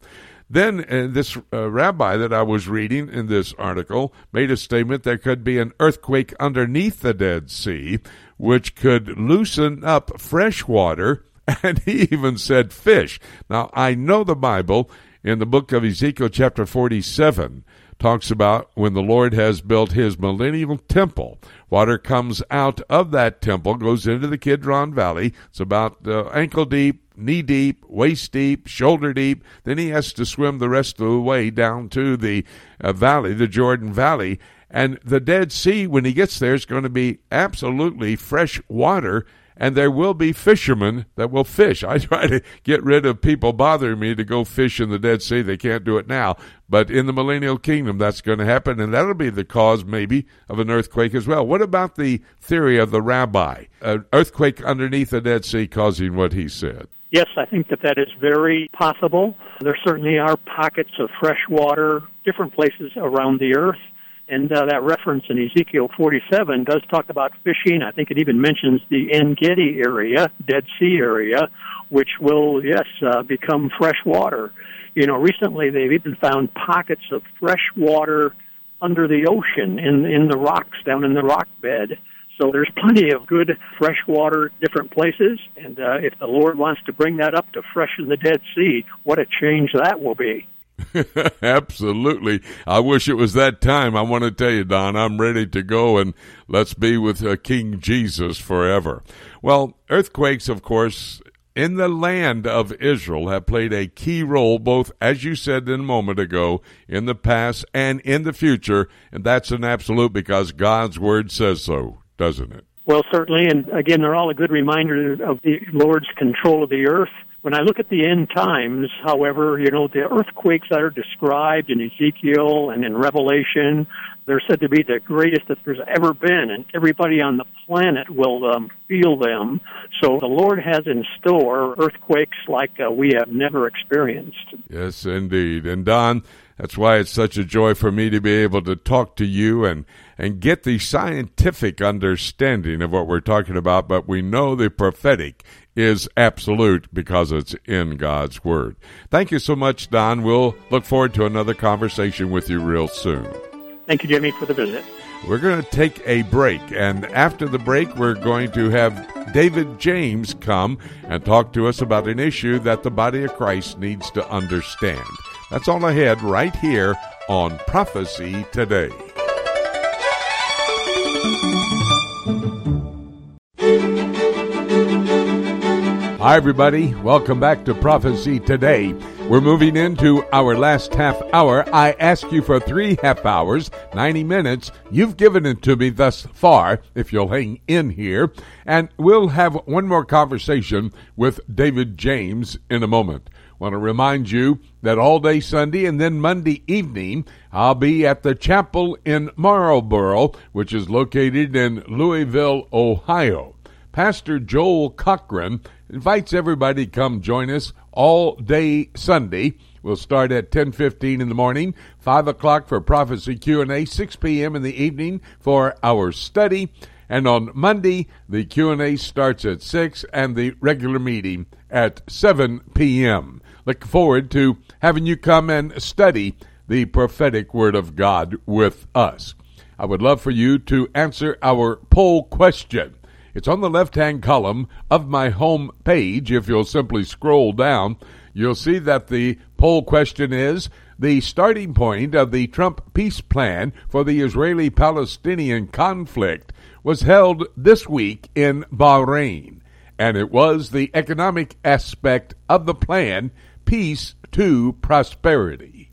Then uh, this uh, rabbi that I was reading in this article made a statement there could be an earthquake underneath the Dead Sea, which could loosen up fresh water and he even said fish. Now, I know the Bible in the book of Ezekiel, chapter 47, talks about when the Lord has built his millennial temple. Water comes out of that temple, goes into the Kidron Valley. It's about uh, ankle deep, knee deep, waist deep, shoulder deep. Then he has to swim the rest of the way down to the uh, valley, the Jordan Valley. And the Dead Sea, when he gets there, is going to be absolutely fresh water and there will be fishermen that will fish. I try to get rid of people bothering me to go fish in the Dead Sea. They can't do it now. But in the millennial kingdom, that's going to happen, and that'll be the cause, maybe, of an earthquake as well. What about the theory of the rabbi? An earthquake underneath the Dead Sea causing what he said. Yes, I think that that is very possible. There certainly are pockets of fresh water, different places around the earth. And uh, that reference in Ezekiel 47 does talk about fishing. I think it even mentions the En Gedi area, Dead Sea area, which will, yes, uh, become fresh water. You know, recently they've even found pockets of fresh water under the ocean in in the rocks down in the rock bed. So there's plenty of good fresh water different places, and uh, if the Lord wants to bring that up to freshen the Dead Sea, what a change that will be. Absolutely. I wish it was that time. I want to tell you, Don, I'm ready to go and let's be with uh, King Jesus forever. Well, earthquakes, of course, in the land of Israel have played a key role, both, as you said in a moment ago, in the past and in the future. And that's an absolute because God's word says so, doesn't it? Well, certainly. And again, they're all a good reminder of the Lord's control of the earth when I look at the end times, however, you know, the earthquakes that are described in Ezekiel and in Revelation, they're said to be the greatest that there's ever been, and everybody on the planet will um, feel them. So the Lord has in store earthquakes like uh, we have never experienced. Yes, indeed. And Don, that's why it's such a joy for me to be able to talk to you and, and get the scientific understanding of what we're talking about, but we know the prophetic is absolute because it's in God's Word. Thank you so much, Don. We'll look forward to another conversation with you real soon. Thank you, Jimmy, for the visit. We're going to take a break, and after the break, we're going to have David James come and talk to us about an issue that the body of Christ needs to understand. That's all ahead right here on Prophecy Today. Hi, everybody. Welcome back to Prophecy Today. We're moving into our last half hour. I ask you for three half hours, 90 minutes. You've given it to me thus far, if you'll hang in here. And we'll have one more conversation with David James in a moment. Want to remind you that all day Sunday and then Monday evening, I'll be at the chapel in Marlboro, which is located in Louisville, Ohio. Pastor Joel Cochran invites everybody to come join us all day Sunday. We'll start at 10:15 in the morning, 5 o'clock for prophecy Q&A, 6 p.m. in the evening for our study, and on Monday the Q&A starts at 6 and the regular meeting at 7 p.m. Look forward to having you come and study the prophetic word of God with us. I would love for you to answer our poll question. It's on the left hand column of my home page. If you'll simply scroll down, you'll see that the poll question is the starting point of the Trump peace plan for the Israeli Palestinian conflict was held this week in Bahrain, and it was the economic aspect of the plan, peace to prosperity.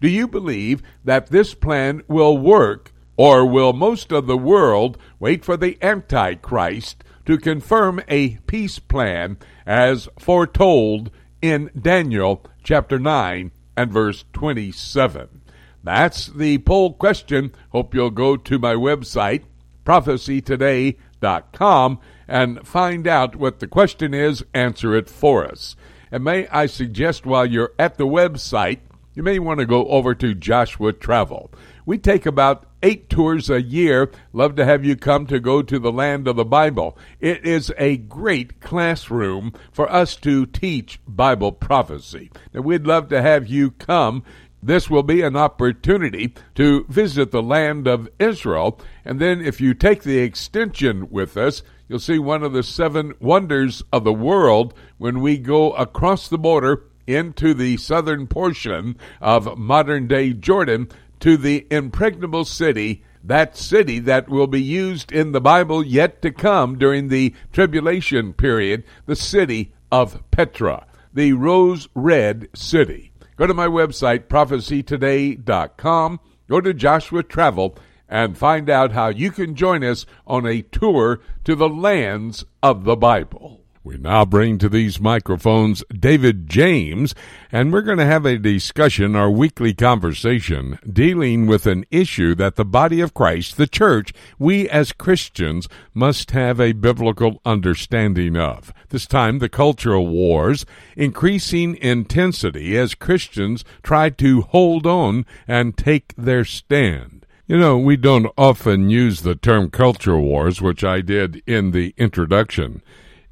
Do you believe that this plan will work or will most of the world wait for the Antichrist to confirm a peace plan as foretold in Daniel chapter 9 and verse 27? That's the poll question. Hope you'll go to my website, prophecytoday.com, and find out what the question is, answer it for us. And may I suggest while you're at the website, you may want to go over to Joshua Travel. We take about eight tours a year. Love to have you come to go to the land of the Bible. It is a great classroom for us to teach Bible prophecy. And we'd love to have you come. This will be an opportunity to visit the land of Israel. And then, if you take the extension with us, you'll see one of the seven wonders of the world when we go across the border into the southern portion of modern day Jordan to the impregnable city, that city that will be used in the Bible yet to come during the tribulation period, the city of Petra, the rose red city. Go to my website, prophecytoday.com, go to Joshua Travel, and find out how you can join us on a tour to the lands of the Bible. We now bring to these microphones David James, and we're going to have a discussion, our weekly conversation, dealing with an issue that the body of Christ, the church, we as Christians must have a biblical understanding of. This time, the cultural wars, increasing intensity as Christians try to hold on and take their stand. You know, we don't often use the term culture wars, which I did in the introduction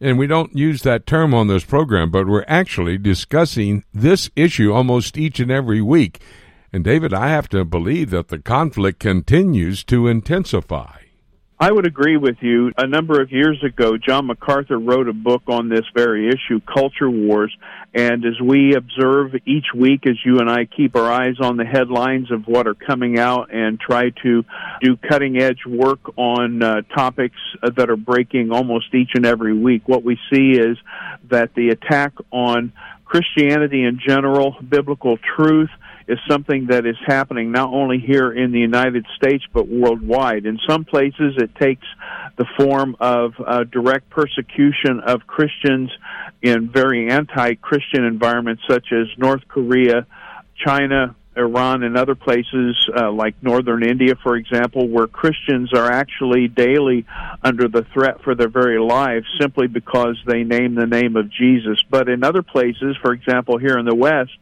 and we don't use that term on this program, but we're actually discussing this issue almost each and every week. And David, I have to believe that the conflict continues to intensify. I would agree with you. A number of years ago, John MacArthur wrote a book on this very issue, Culture Wars. And as we observe each week, as you and I keep our eyes on the headlines of what are coming out and try to do cutting edge work on uh, topics that are breaking almost each and every week, what we see is that the attack on Christianity in general, biblical truth, is something that is happening not only here in the United States but worldwide. In some places, it takes the form of uh, direct persecution of Christians in very anti Christian environments such as North Korea, China, Iran and other places uh, like northern India, for example, where Christians are actually daily under the threat for their very lives simply because they name the name of Jesus. But in other places, for example, here in the West,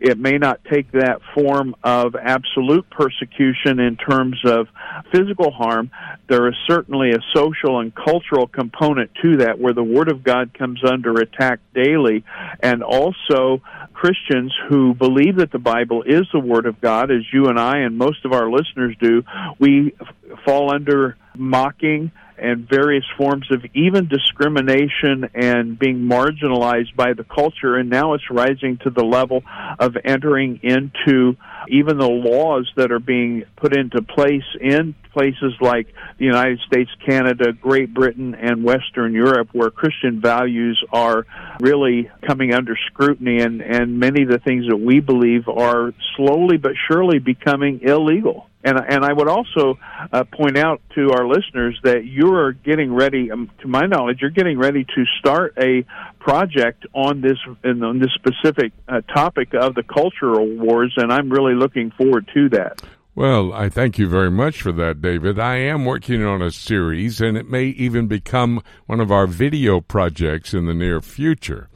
it may not take that form of absolute persecution in terms of physical harm. There is certainly a social and cultural component to that where the Word of God comes under attack daily, and also Christians who believe that the Bible is the Word of God, as you and I and most of our listeners do, we fall under mocking and various forms of even discrimination and being marginalized by the culture. And now it's rising to the level of entering into even the laws that are being put into place in places like the United States, Canada, Great Britain, and Western Europe, where Christian values are really coming under scrutiny, and, and many of the things that we believe are slowly but surely becoming illegal. And, and I would also uh, point out to our listeners that you're getting ready, um, to my knowledge, you're getting ready to start a project on this on this specific uh, topic of the cultural wars, and I'm really looking forward to that. Well, I thank you very much for that, David. I am working on a series, and it may even become one of our video projects in the near future.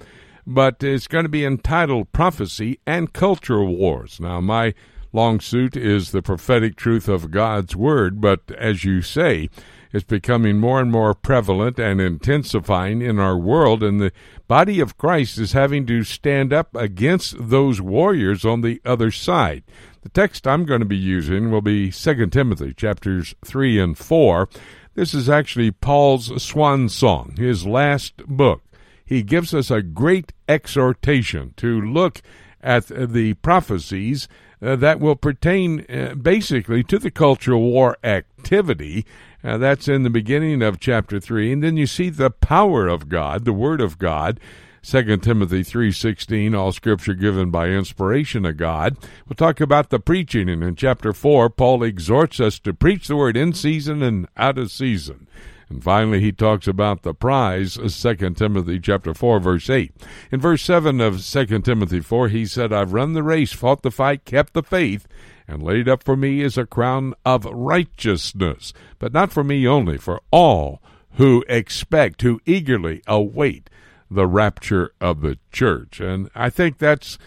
But it's going to be entitled Prophecy and Cultural Wars. Now, my long suit is the prophetic truth of God's Word, but as you say, it's becoming more and more prevalent and intensifying in our world, and the body of Christ is having to stand up against those warriors on the other side. The text I'm going to be using will be 2 Timothy chapters 3 and 4. This is actually Paul's swan song, his last book. He gives us a great exhortation to look at the prophecies uh, that will pertain uh, basically to the cultural war activity uh, that's in the beginning of chapter 3. And then you see the power of God, the Word of God. 2 Timothy 3:16 all scripture given by inspiration of God. We'll talk about the preaching and in chapter 4 Paul exhorts us to preach the word in season and out of season. And finally he talks about the prize 2 Timothy chapter 4 verse 8. In verse 7 of 2 Timothy 4 he said I've run the race, fought the fight, kept the faith, and laid up for me is a crown of righteousness, but not for me only, for all who expect, who eagerly await the rapture of the church. And I think that's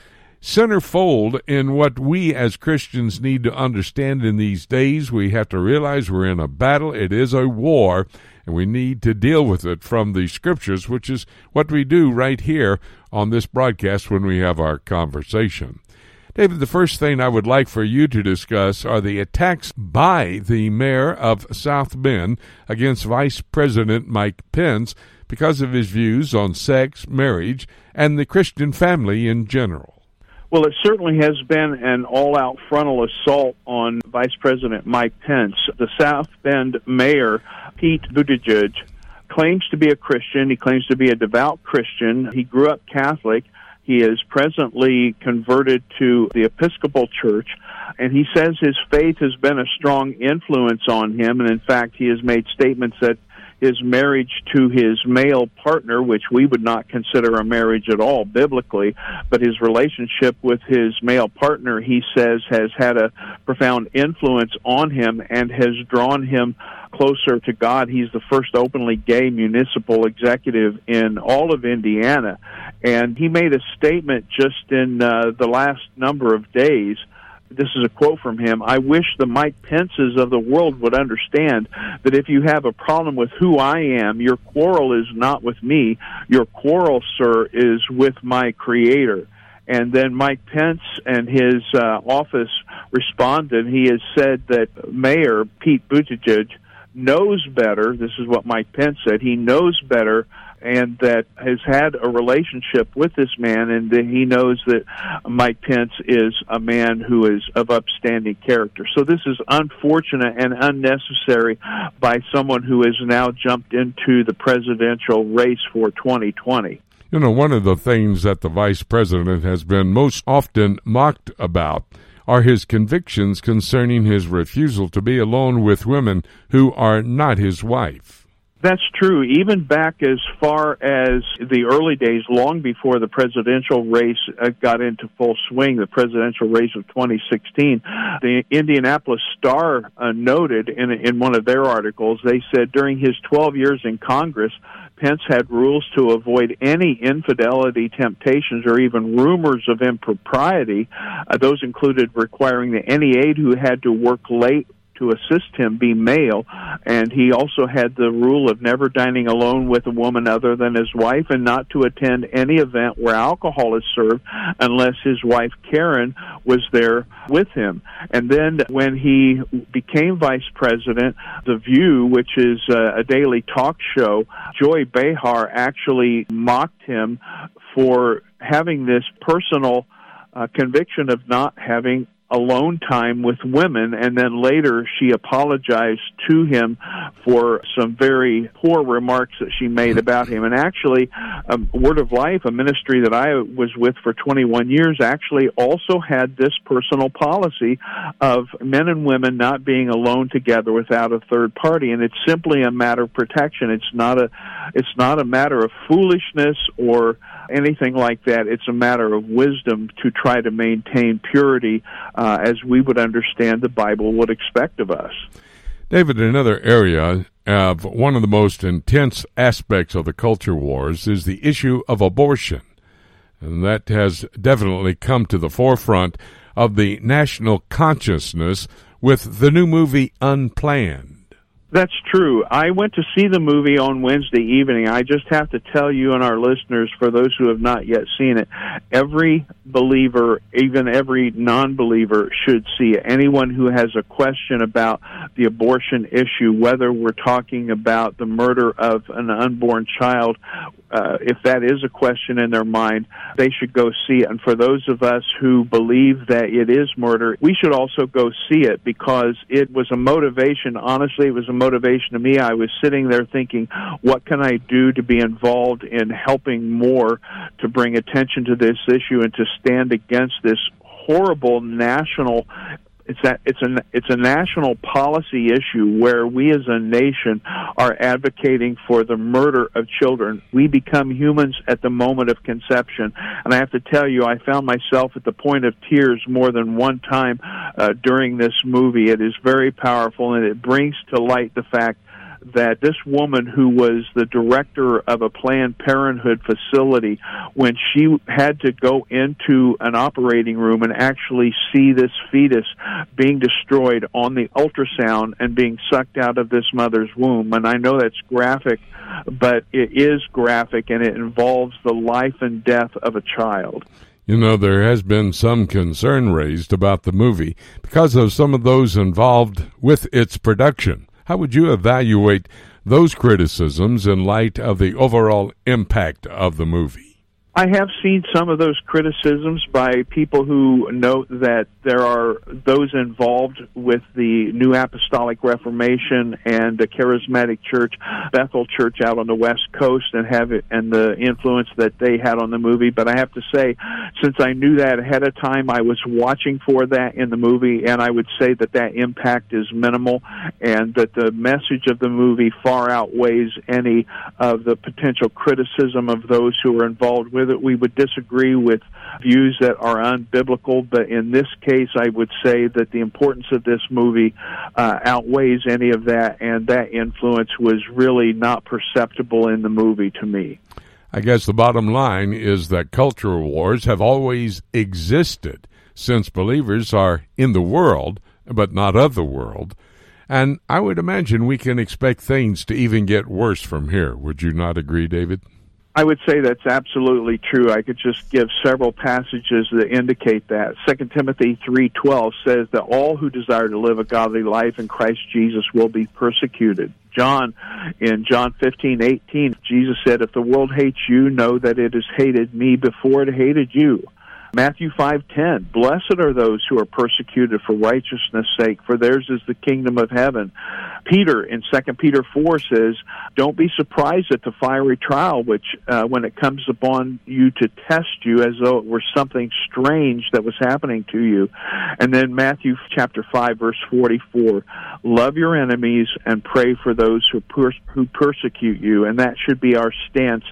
centerfold in what we as Christians need to understand in these days. We have to realize we're in a battle, it is a war, and we need to deal with it from the scriptures, which is what we do right here on this broadcast when we have our conversation. David, the first thing I would like for you to discuss are the attacks by the mayor of South Bend against Vice President Mike Pence because of his views on sex, marriage, and the Christian family in general. Well, it certainly has been an all out frontal assault on Vice President Mike Pence. The South Bend mayor, Pete Buttigieg, claims to be a Christian. He claims to be a devout Christian. He grew up Catholic. He is presently converted to the Episcopal Church, and he says his faith has been a strong influence on him. And in fact, he has made statements that his marriage to his male partner, which we would not consider a marriage at all biblically, but his relationship with his male partner, he says, has had a profound influence on him and has drawn him closer to God. He's the first openly gay municipal executive in all of Indiana. And he made a statement just in uh, the last number of days this is a quote from him I wish the Mike Pences of the world would understand that if you have a problem with who I am, your quarrel is not with me. Your quarrel, sir, is with my Creator. And then Mike Pence and his uh, office responded. He has said that Mayor Pete Buttigieg knows better. This is what Mike Pence said. He knows better and that has had a relationship with this man, and that he knows that Mike Pence is a man who is of upstanding character. So this is unfortunate and unnecessary by someone who has now jumped into the presidential race for 2020. You know, one of the things that the vice president has been most often mocked about are his convictions concerning his refusal to be alone with women who are not his wife. That's true. Even back as far as the early days, long before the presidential race uh, got into full swing, the presidential race of 2016, the Indianapolis Star uh, noted in, in one of their articles, they said during his 12 years in Congress, Pence had rules to avoid any infidelity temptations or even rumors of impropriety. Uh, those included requiring that any aide who had to work late to assist him be male, and he also had the rule of never dining alone with a woman other than his wife, and not to attend any event where alcohol is served unless his wife Karen was there with him. And then when he became vice president, The View, which is a daily talk show, Joy Behar actually mocked him for having this personal uh, conviction of not having alone time with women and then later she apologized to him for some very poor remarks that she made about him. And actually um, word of life a ministry that i was with for 21 years actually also had this personal policy of men and women not being alone together without a third party. And it's simply a matter of protection. It's not a it's not a matter of foolishness or anything like that. It's a matter of wisdom to try to maintain purity uh, as we would understand the Bible would expect of us. David, another area of one of the most intense aspects of the culture wars is the issue of abortion. And that has definitely come to the forefront of the national consciousness with the new movie Unplanned. That's true. I went to see the movie on Wednesday evening. I just have to tell you and our listeners, for those who have not yet seen it, every believer, even every non believer, should see it. Anyone who has a question about the abortion issue, whether we're talking about the murder of an unborn child uh, if that is a question in their mind, they should go see it. And for those of us who believe that it is murder, we should also go see it because it was a motivation. Honestly, it was a motivation to me. I was sitting there thinking, what can I do to be involved in helping more to bring attention to this issue and to stand against this horrible national it's a it's a it's a national policy issue where we as a nation are advocating for the murder of children. We become humans at the moment of conception, and I have to tell you, I found myself at the point of tears more than one time uh, during this movie. It is very powerful, and it brings to light the fact that this woman who was the director of a Planned Parenthood facility, when she had to go into an operating room and actually see this fetus being destroyed on the ultrasound and being sucked out of this mother's womb. And I know that's graphic, but it is graphic and it involves the life and death of a child. You know, there has been some concern raised about the movie because of some of those involved with its production. How would you evaluate those criticisms in light of the overall impact of the movie? I have seen some of those criticisms by people who note that there are those involved with the New Apostolic Reformation and the Charismatic Church, Bethel Church out on the West Coast, and have it and the influence that they had on the movie. But I have to say, since I knew that ahead of time, I was watching for that in the movie, and I would say that that impact is minimal, and that the message of the movie far outweighs any of the potential criticism of those who are involved with that we would disagree with views that are unbiblical, but in this case, I would say that the importance of this movie uh, outweighs any of that, and that influence was really not perceptible in the movie to me. I guess the bottom line is that cultural wars have always existed since believers are in the world, but not of the world. And I would imagine we can expect things to even get worse from here. Would you not agree, David? I would say that's absolutely true. I could just give several passages that indicate that. Second Timothy three twelve says that all who desire to live a godly life in Christ Jesus will be persecuted. John in John fifteen eighteen, Jesus said, If the world hates you, know that it has hated me before it hated you. Matthew 5:10 Blessed are those who are persecuted for righteousness' sake for theirs is the kingdom of heaven. Peter in 2 Peter 4 says, "Don't be surprised at the fiery trial which uh, when it comes upon you to test you as though it were something strange that was happening to you." And then Matthew chapter 5 verse 44, "Love your enemies and pray for those who per- who persecute you." And that should be our stance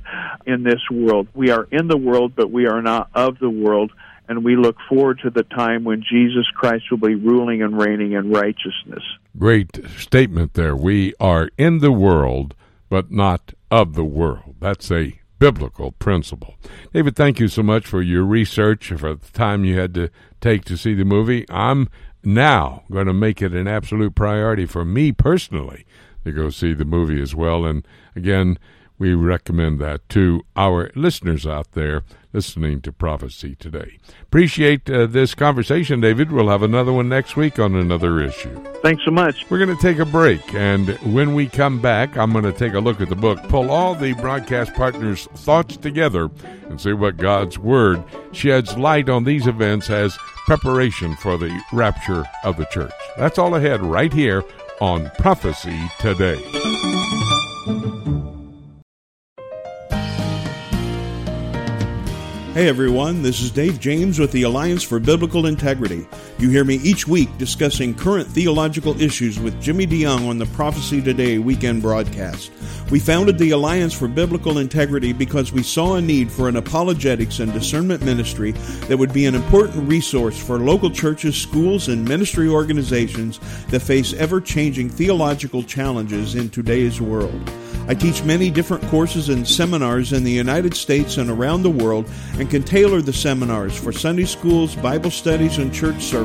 in this world. We are in the world, but we are not of the world and we look forward to the time when Jesus Christ will be ruling and reigning in righteousness. Great statement there. We are in the world, but not of the world. That's a biblical principle. David, thank you so much for your research, for the time you had to take to see the movie. I'm now going to make it an absolute priority for me personally to go see the movie as well. And again, we recommend that to our listeners out there listening to Prophecy today. Appreciate uh, this conversation, David. We'll have another one next week on another issue. Thanks so much. We're going to take a break, and when we come back, I'm going to take a look at the book, pull all the broadcast partners' thoughts together, and see what God's Word sheds light on these events as preparation for the rapture of the church. That's all ahead right here on Prophecy Today. Hey everyone, this is Dave James with the Alliance for Biblical Integrity. You hear me each week discussing current theological issues with Jimmy DeYoung on the Prophecy Today weekend broadcast. We founded the Alliance for Biblical Integrity because we saw a need for an apologetics and discernment ministry that would be an important resource for local churches, schools, and ministry organizations that face ever changing theological challenges in today's world. I teach many different courses and seminars in the United States and around the world and can tailor the seminars for Sunday schools, Bible studies, and church services,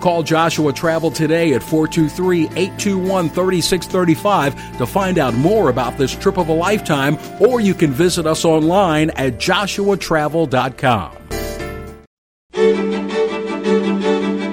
Call Joshua Travel today at 423 821 3635 to find out more about this trip of a lifetime, or you can visit us online at joshuatravel.com.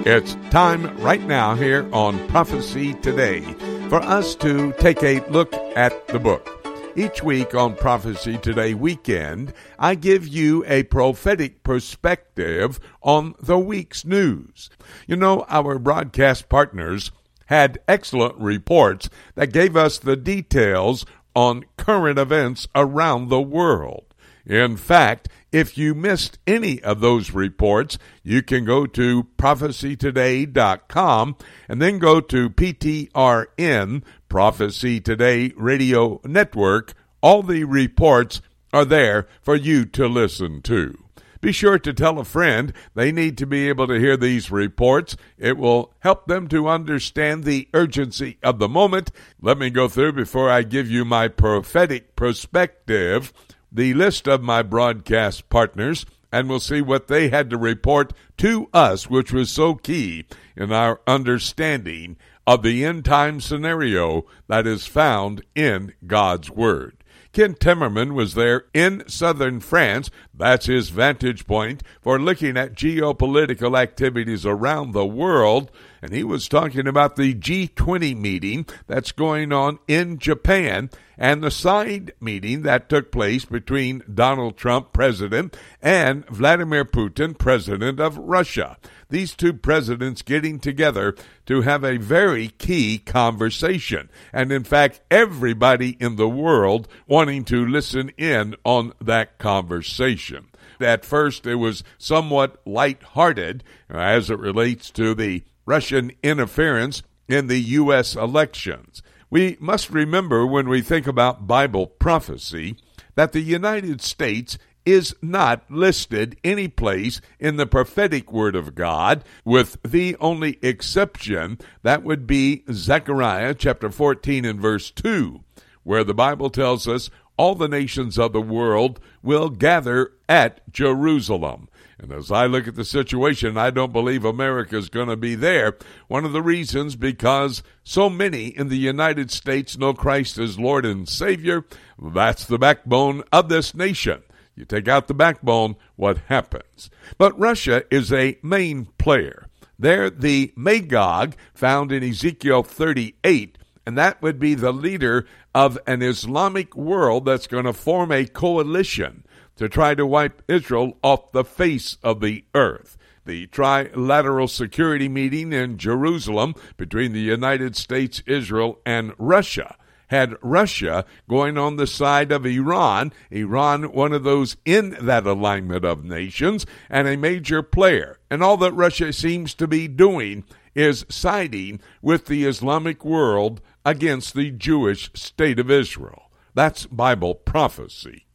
It's time right now here on Prophecy Today for us to take a look at the book. Each week on Prophecy Today weekend, I give you a prophetic perspective on the week's news. You know, our broadcast partners had excellent reports that gave us the details on current events around the world. In fact, if you missed any of those reports, you can go to prophecytoday.com and then go to PTRN, Prophecy Today Radio Network. All the reports are there for you to listen to. Be sure to tell a friend they need to be able to hear these reports. It will help them to understand the urgency of the moment. Let me go through before I give you my prophetic perspective the list of my broadcast partners and we'll see what they had to report to us, which was so key in our understanding of the end time scenario that is found in God's Word. Ken Timmerman was there in southern France. That's his vantage point for looking at geopolitical activities around the world. And he was talking about the G20 meeting that's going on in Japan and the side meeting that took place between Donald Trump, president, and Vladimir Putin, president of Russia. These two presidents getting together to have a very key conversation. And in fact, everybody in the world wanting to listen in on that conversation. At first, it was somewhat light-hearted uh, as it relates to the Russian interference in the U.S. elections. We must remember when we think about Bible prophecy that the United States is not listed any place in the prophetic word of God, with the only exception that would be Zechariah chapter 14 and verse 2, where the Bible tells us all the nations of the world will gather at Jerusalem. And as I look at the situation, I don't believe America is going to be there. One of the reasons because so many in the United States know Christ as Lord and Savior. That's the backbone of this nation. You take out the backbone, what happens? But Russia is a main player. They're the Magog found in Ezekiel 38, and that would be the leader of an Islamic world that's going to form a coalition to try to wipe Israel off the face of the earth. The trilateral security meeting in Jerusalem between the United States, Israel, and Russia had Russia going on the side of Iran, Iran, one of those in that alignment of nations, and a major player. And all that Russia seems to be doing is siding with the Islamic world against the Jewish state of Israel. That's Bible prophecy.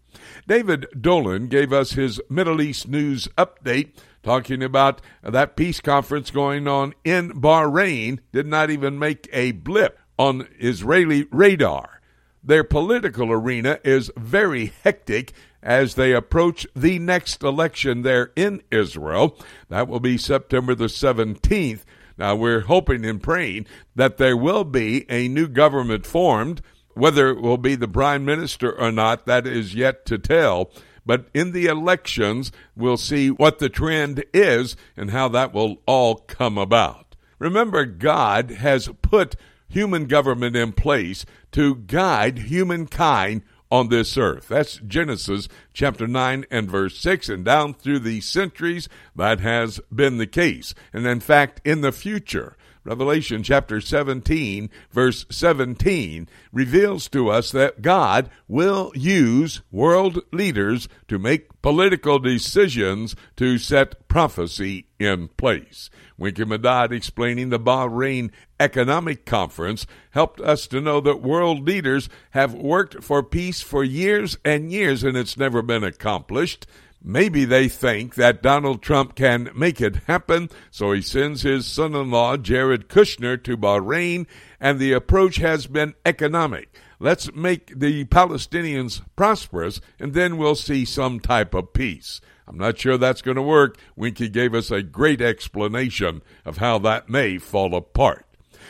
David Dolan gave us his Middle East news update talking about that peace conference going on in Bahrain did not even make a blip on Israeli radar. Their political arena is very hectic as they approach the next election there in Israel. That will be September the 17th. Now, we're hoping and praying that there will be a new government formed. Whether it will be the prime minister or not, that is yet to tell. But in the elections, we'll see what the trend is and how that will all come about. Remember, God has put human government in place to guide humankind on this earth. That's Genesis chapter 9 and verse 6. And down through the centuries, that has been the case. And in fact, in the future, Revelation chapter 17, verse 17, reveals to us that God will use world leaders to make political decisions to set prophecy in place. Winky Madad explaining the Bahrain Economic Conference helped us to know that world leaders have worked for peace for years and years and it's never been accomplished. Maybe they think that Donald Trump can make it happen, so he sends his son in law, Jared Kushner, to Bahrain, and the approach has been economic. Let's make the Palestinians prosperous, and then we'll see some type of peace. I'm not sure that's going to work. Winky gave us a great explanation of how that may fall apart.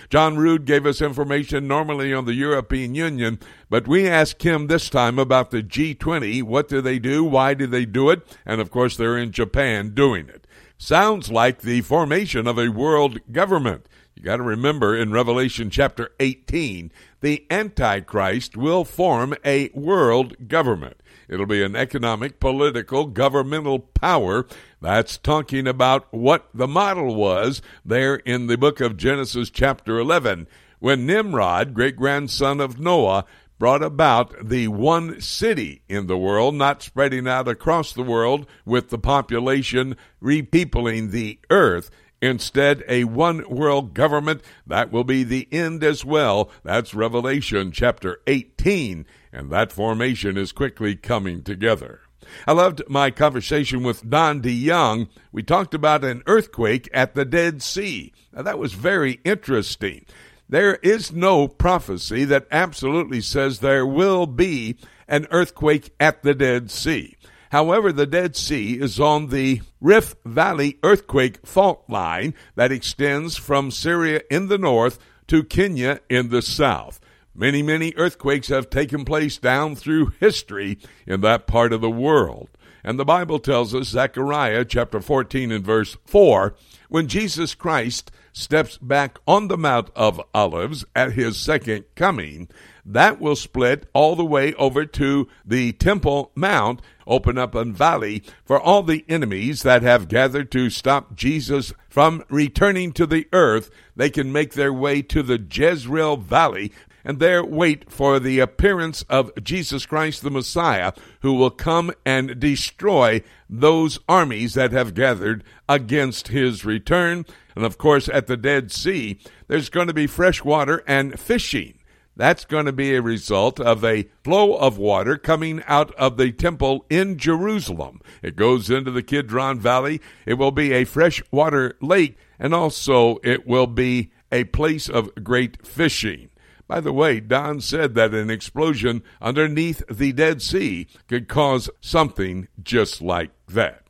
John Rood gave us information normally on the European Union, but we asked him this time about the G20. What do they do? Why do they do it? And of course, they're in Japan doing it. Sounds like the formation of a world government. You got to remember in Revelation chapter 18, the Antichrist will form a world government. It'll be an economic, political, governmental power. That's talking about what the model was there in the book of Genesis, chapter 11, when Nimrod, great grandson of Noah, brought about the one city in the world, not spreading out across the world with the population repeopling the earth. Instead, a one world government that will be the end as well. That's Revelation chapter 18 and that formation is quickly coming together. I loved my conversation with Don DeYoung. We talked about an earthquake at the Dead Sea. Now, that was very interesting. There is no prophecy that absolutely says there will be an earthquake at the Dead Sea. However, the Dead Sea is on the Rift Valley earthquake fault line that extends from Syria in the north to Kenya in the south. Many, many earthquakes have taken place down through history in that part of the world. And the Bible tells us, Zechariah chapter 14 and verse 4, when Jesus Christ steps back on the Mount of Olives at his second coming, that will split all the way over to the Temple Mount, open up a valley for all the enemies that have gathered to stop Jesus from returning to the earth. They can make their way to the Jezreel Valley and there wait for the appearance of Jesus Christ the Messiah, who will come and destroy those armies that have gathered against his return. And of course, at the Dead Sea, there's going to be fresh water and fishing. That's going to be a result of a flow of water coming out of the temple in Jerusalem. It goes into the Kidron Valley. It will be a freshwater lake, and also it will be a place of great fishing. By the way, Don said that an explosion underneath the Dead Sea could cause something just like that.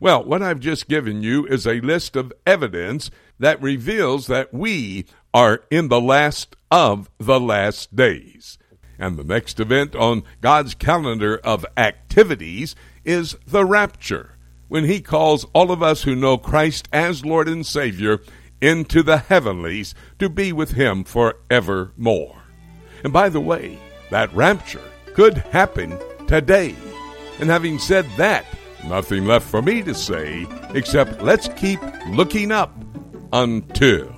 Well, what I've just given you is a list of evidence that reveals that we are in the last of the last days. And the next event on God's calendar of activities is the rapture, when He calls all of us who know Christ as Lord and Savior into the heavenlies to be with him forevermore. And by the way, that rapture could happen today. And having said that, nothing left for me to say except let's keep looking up until.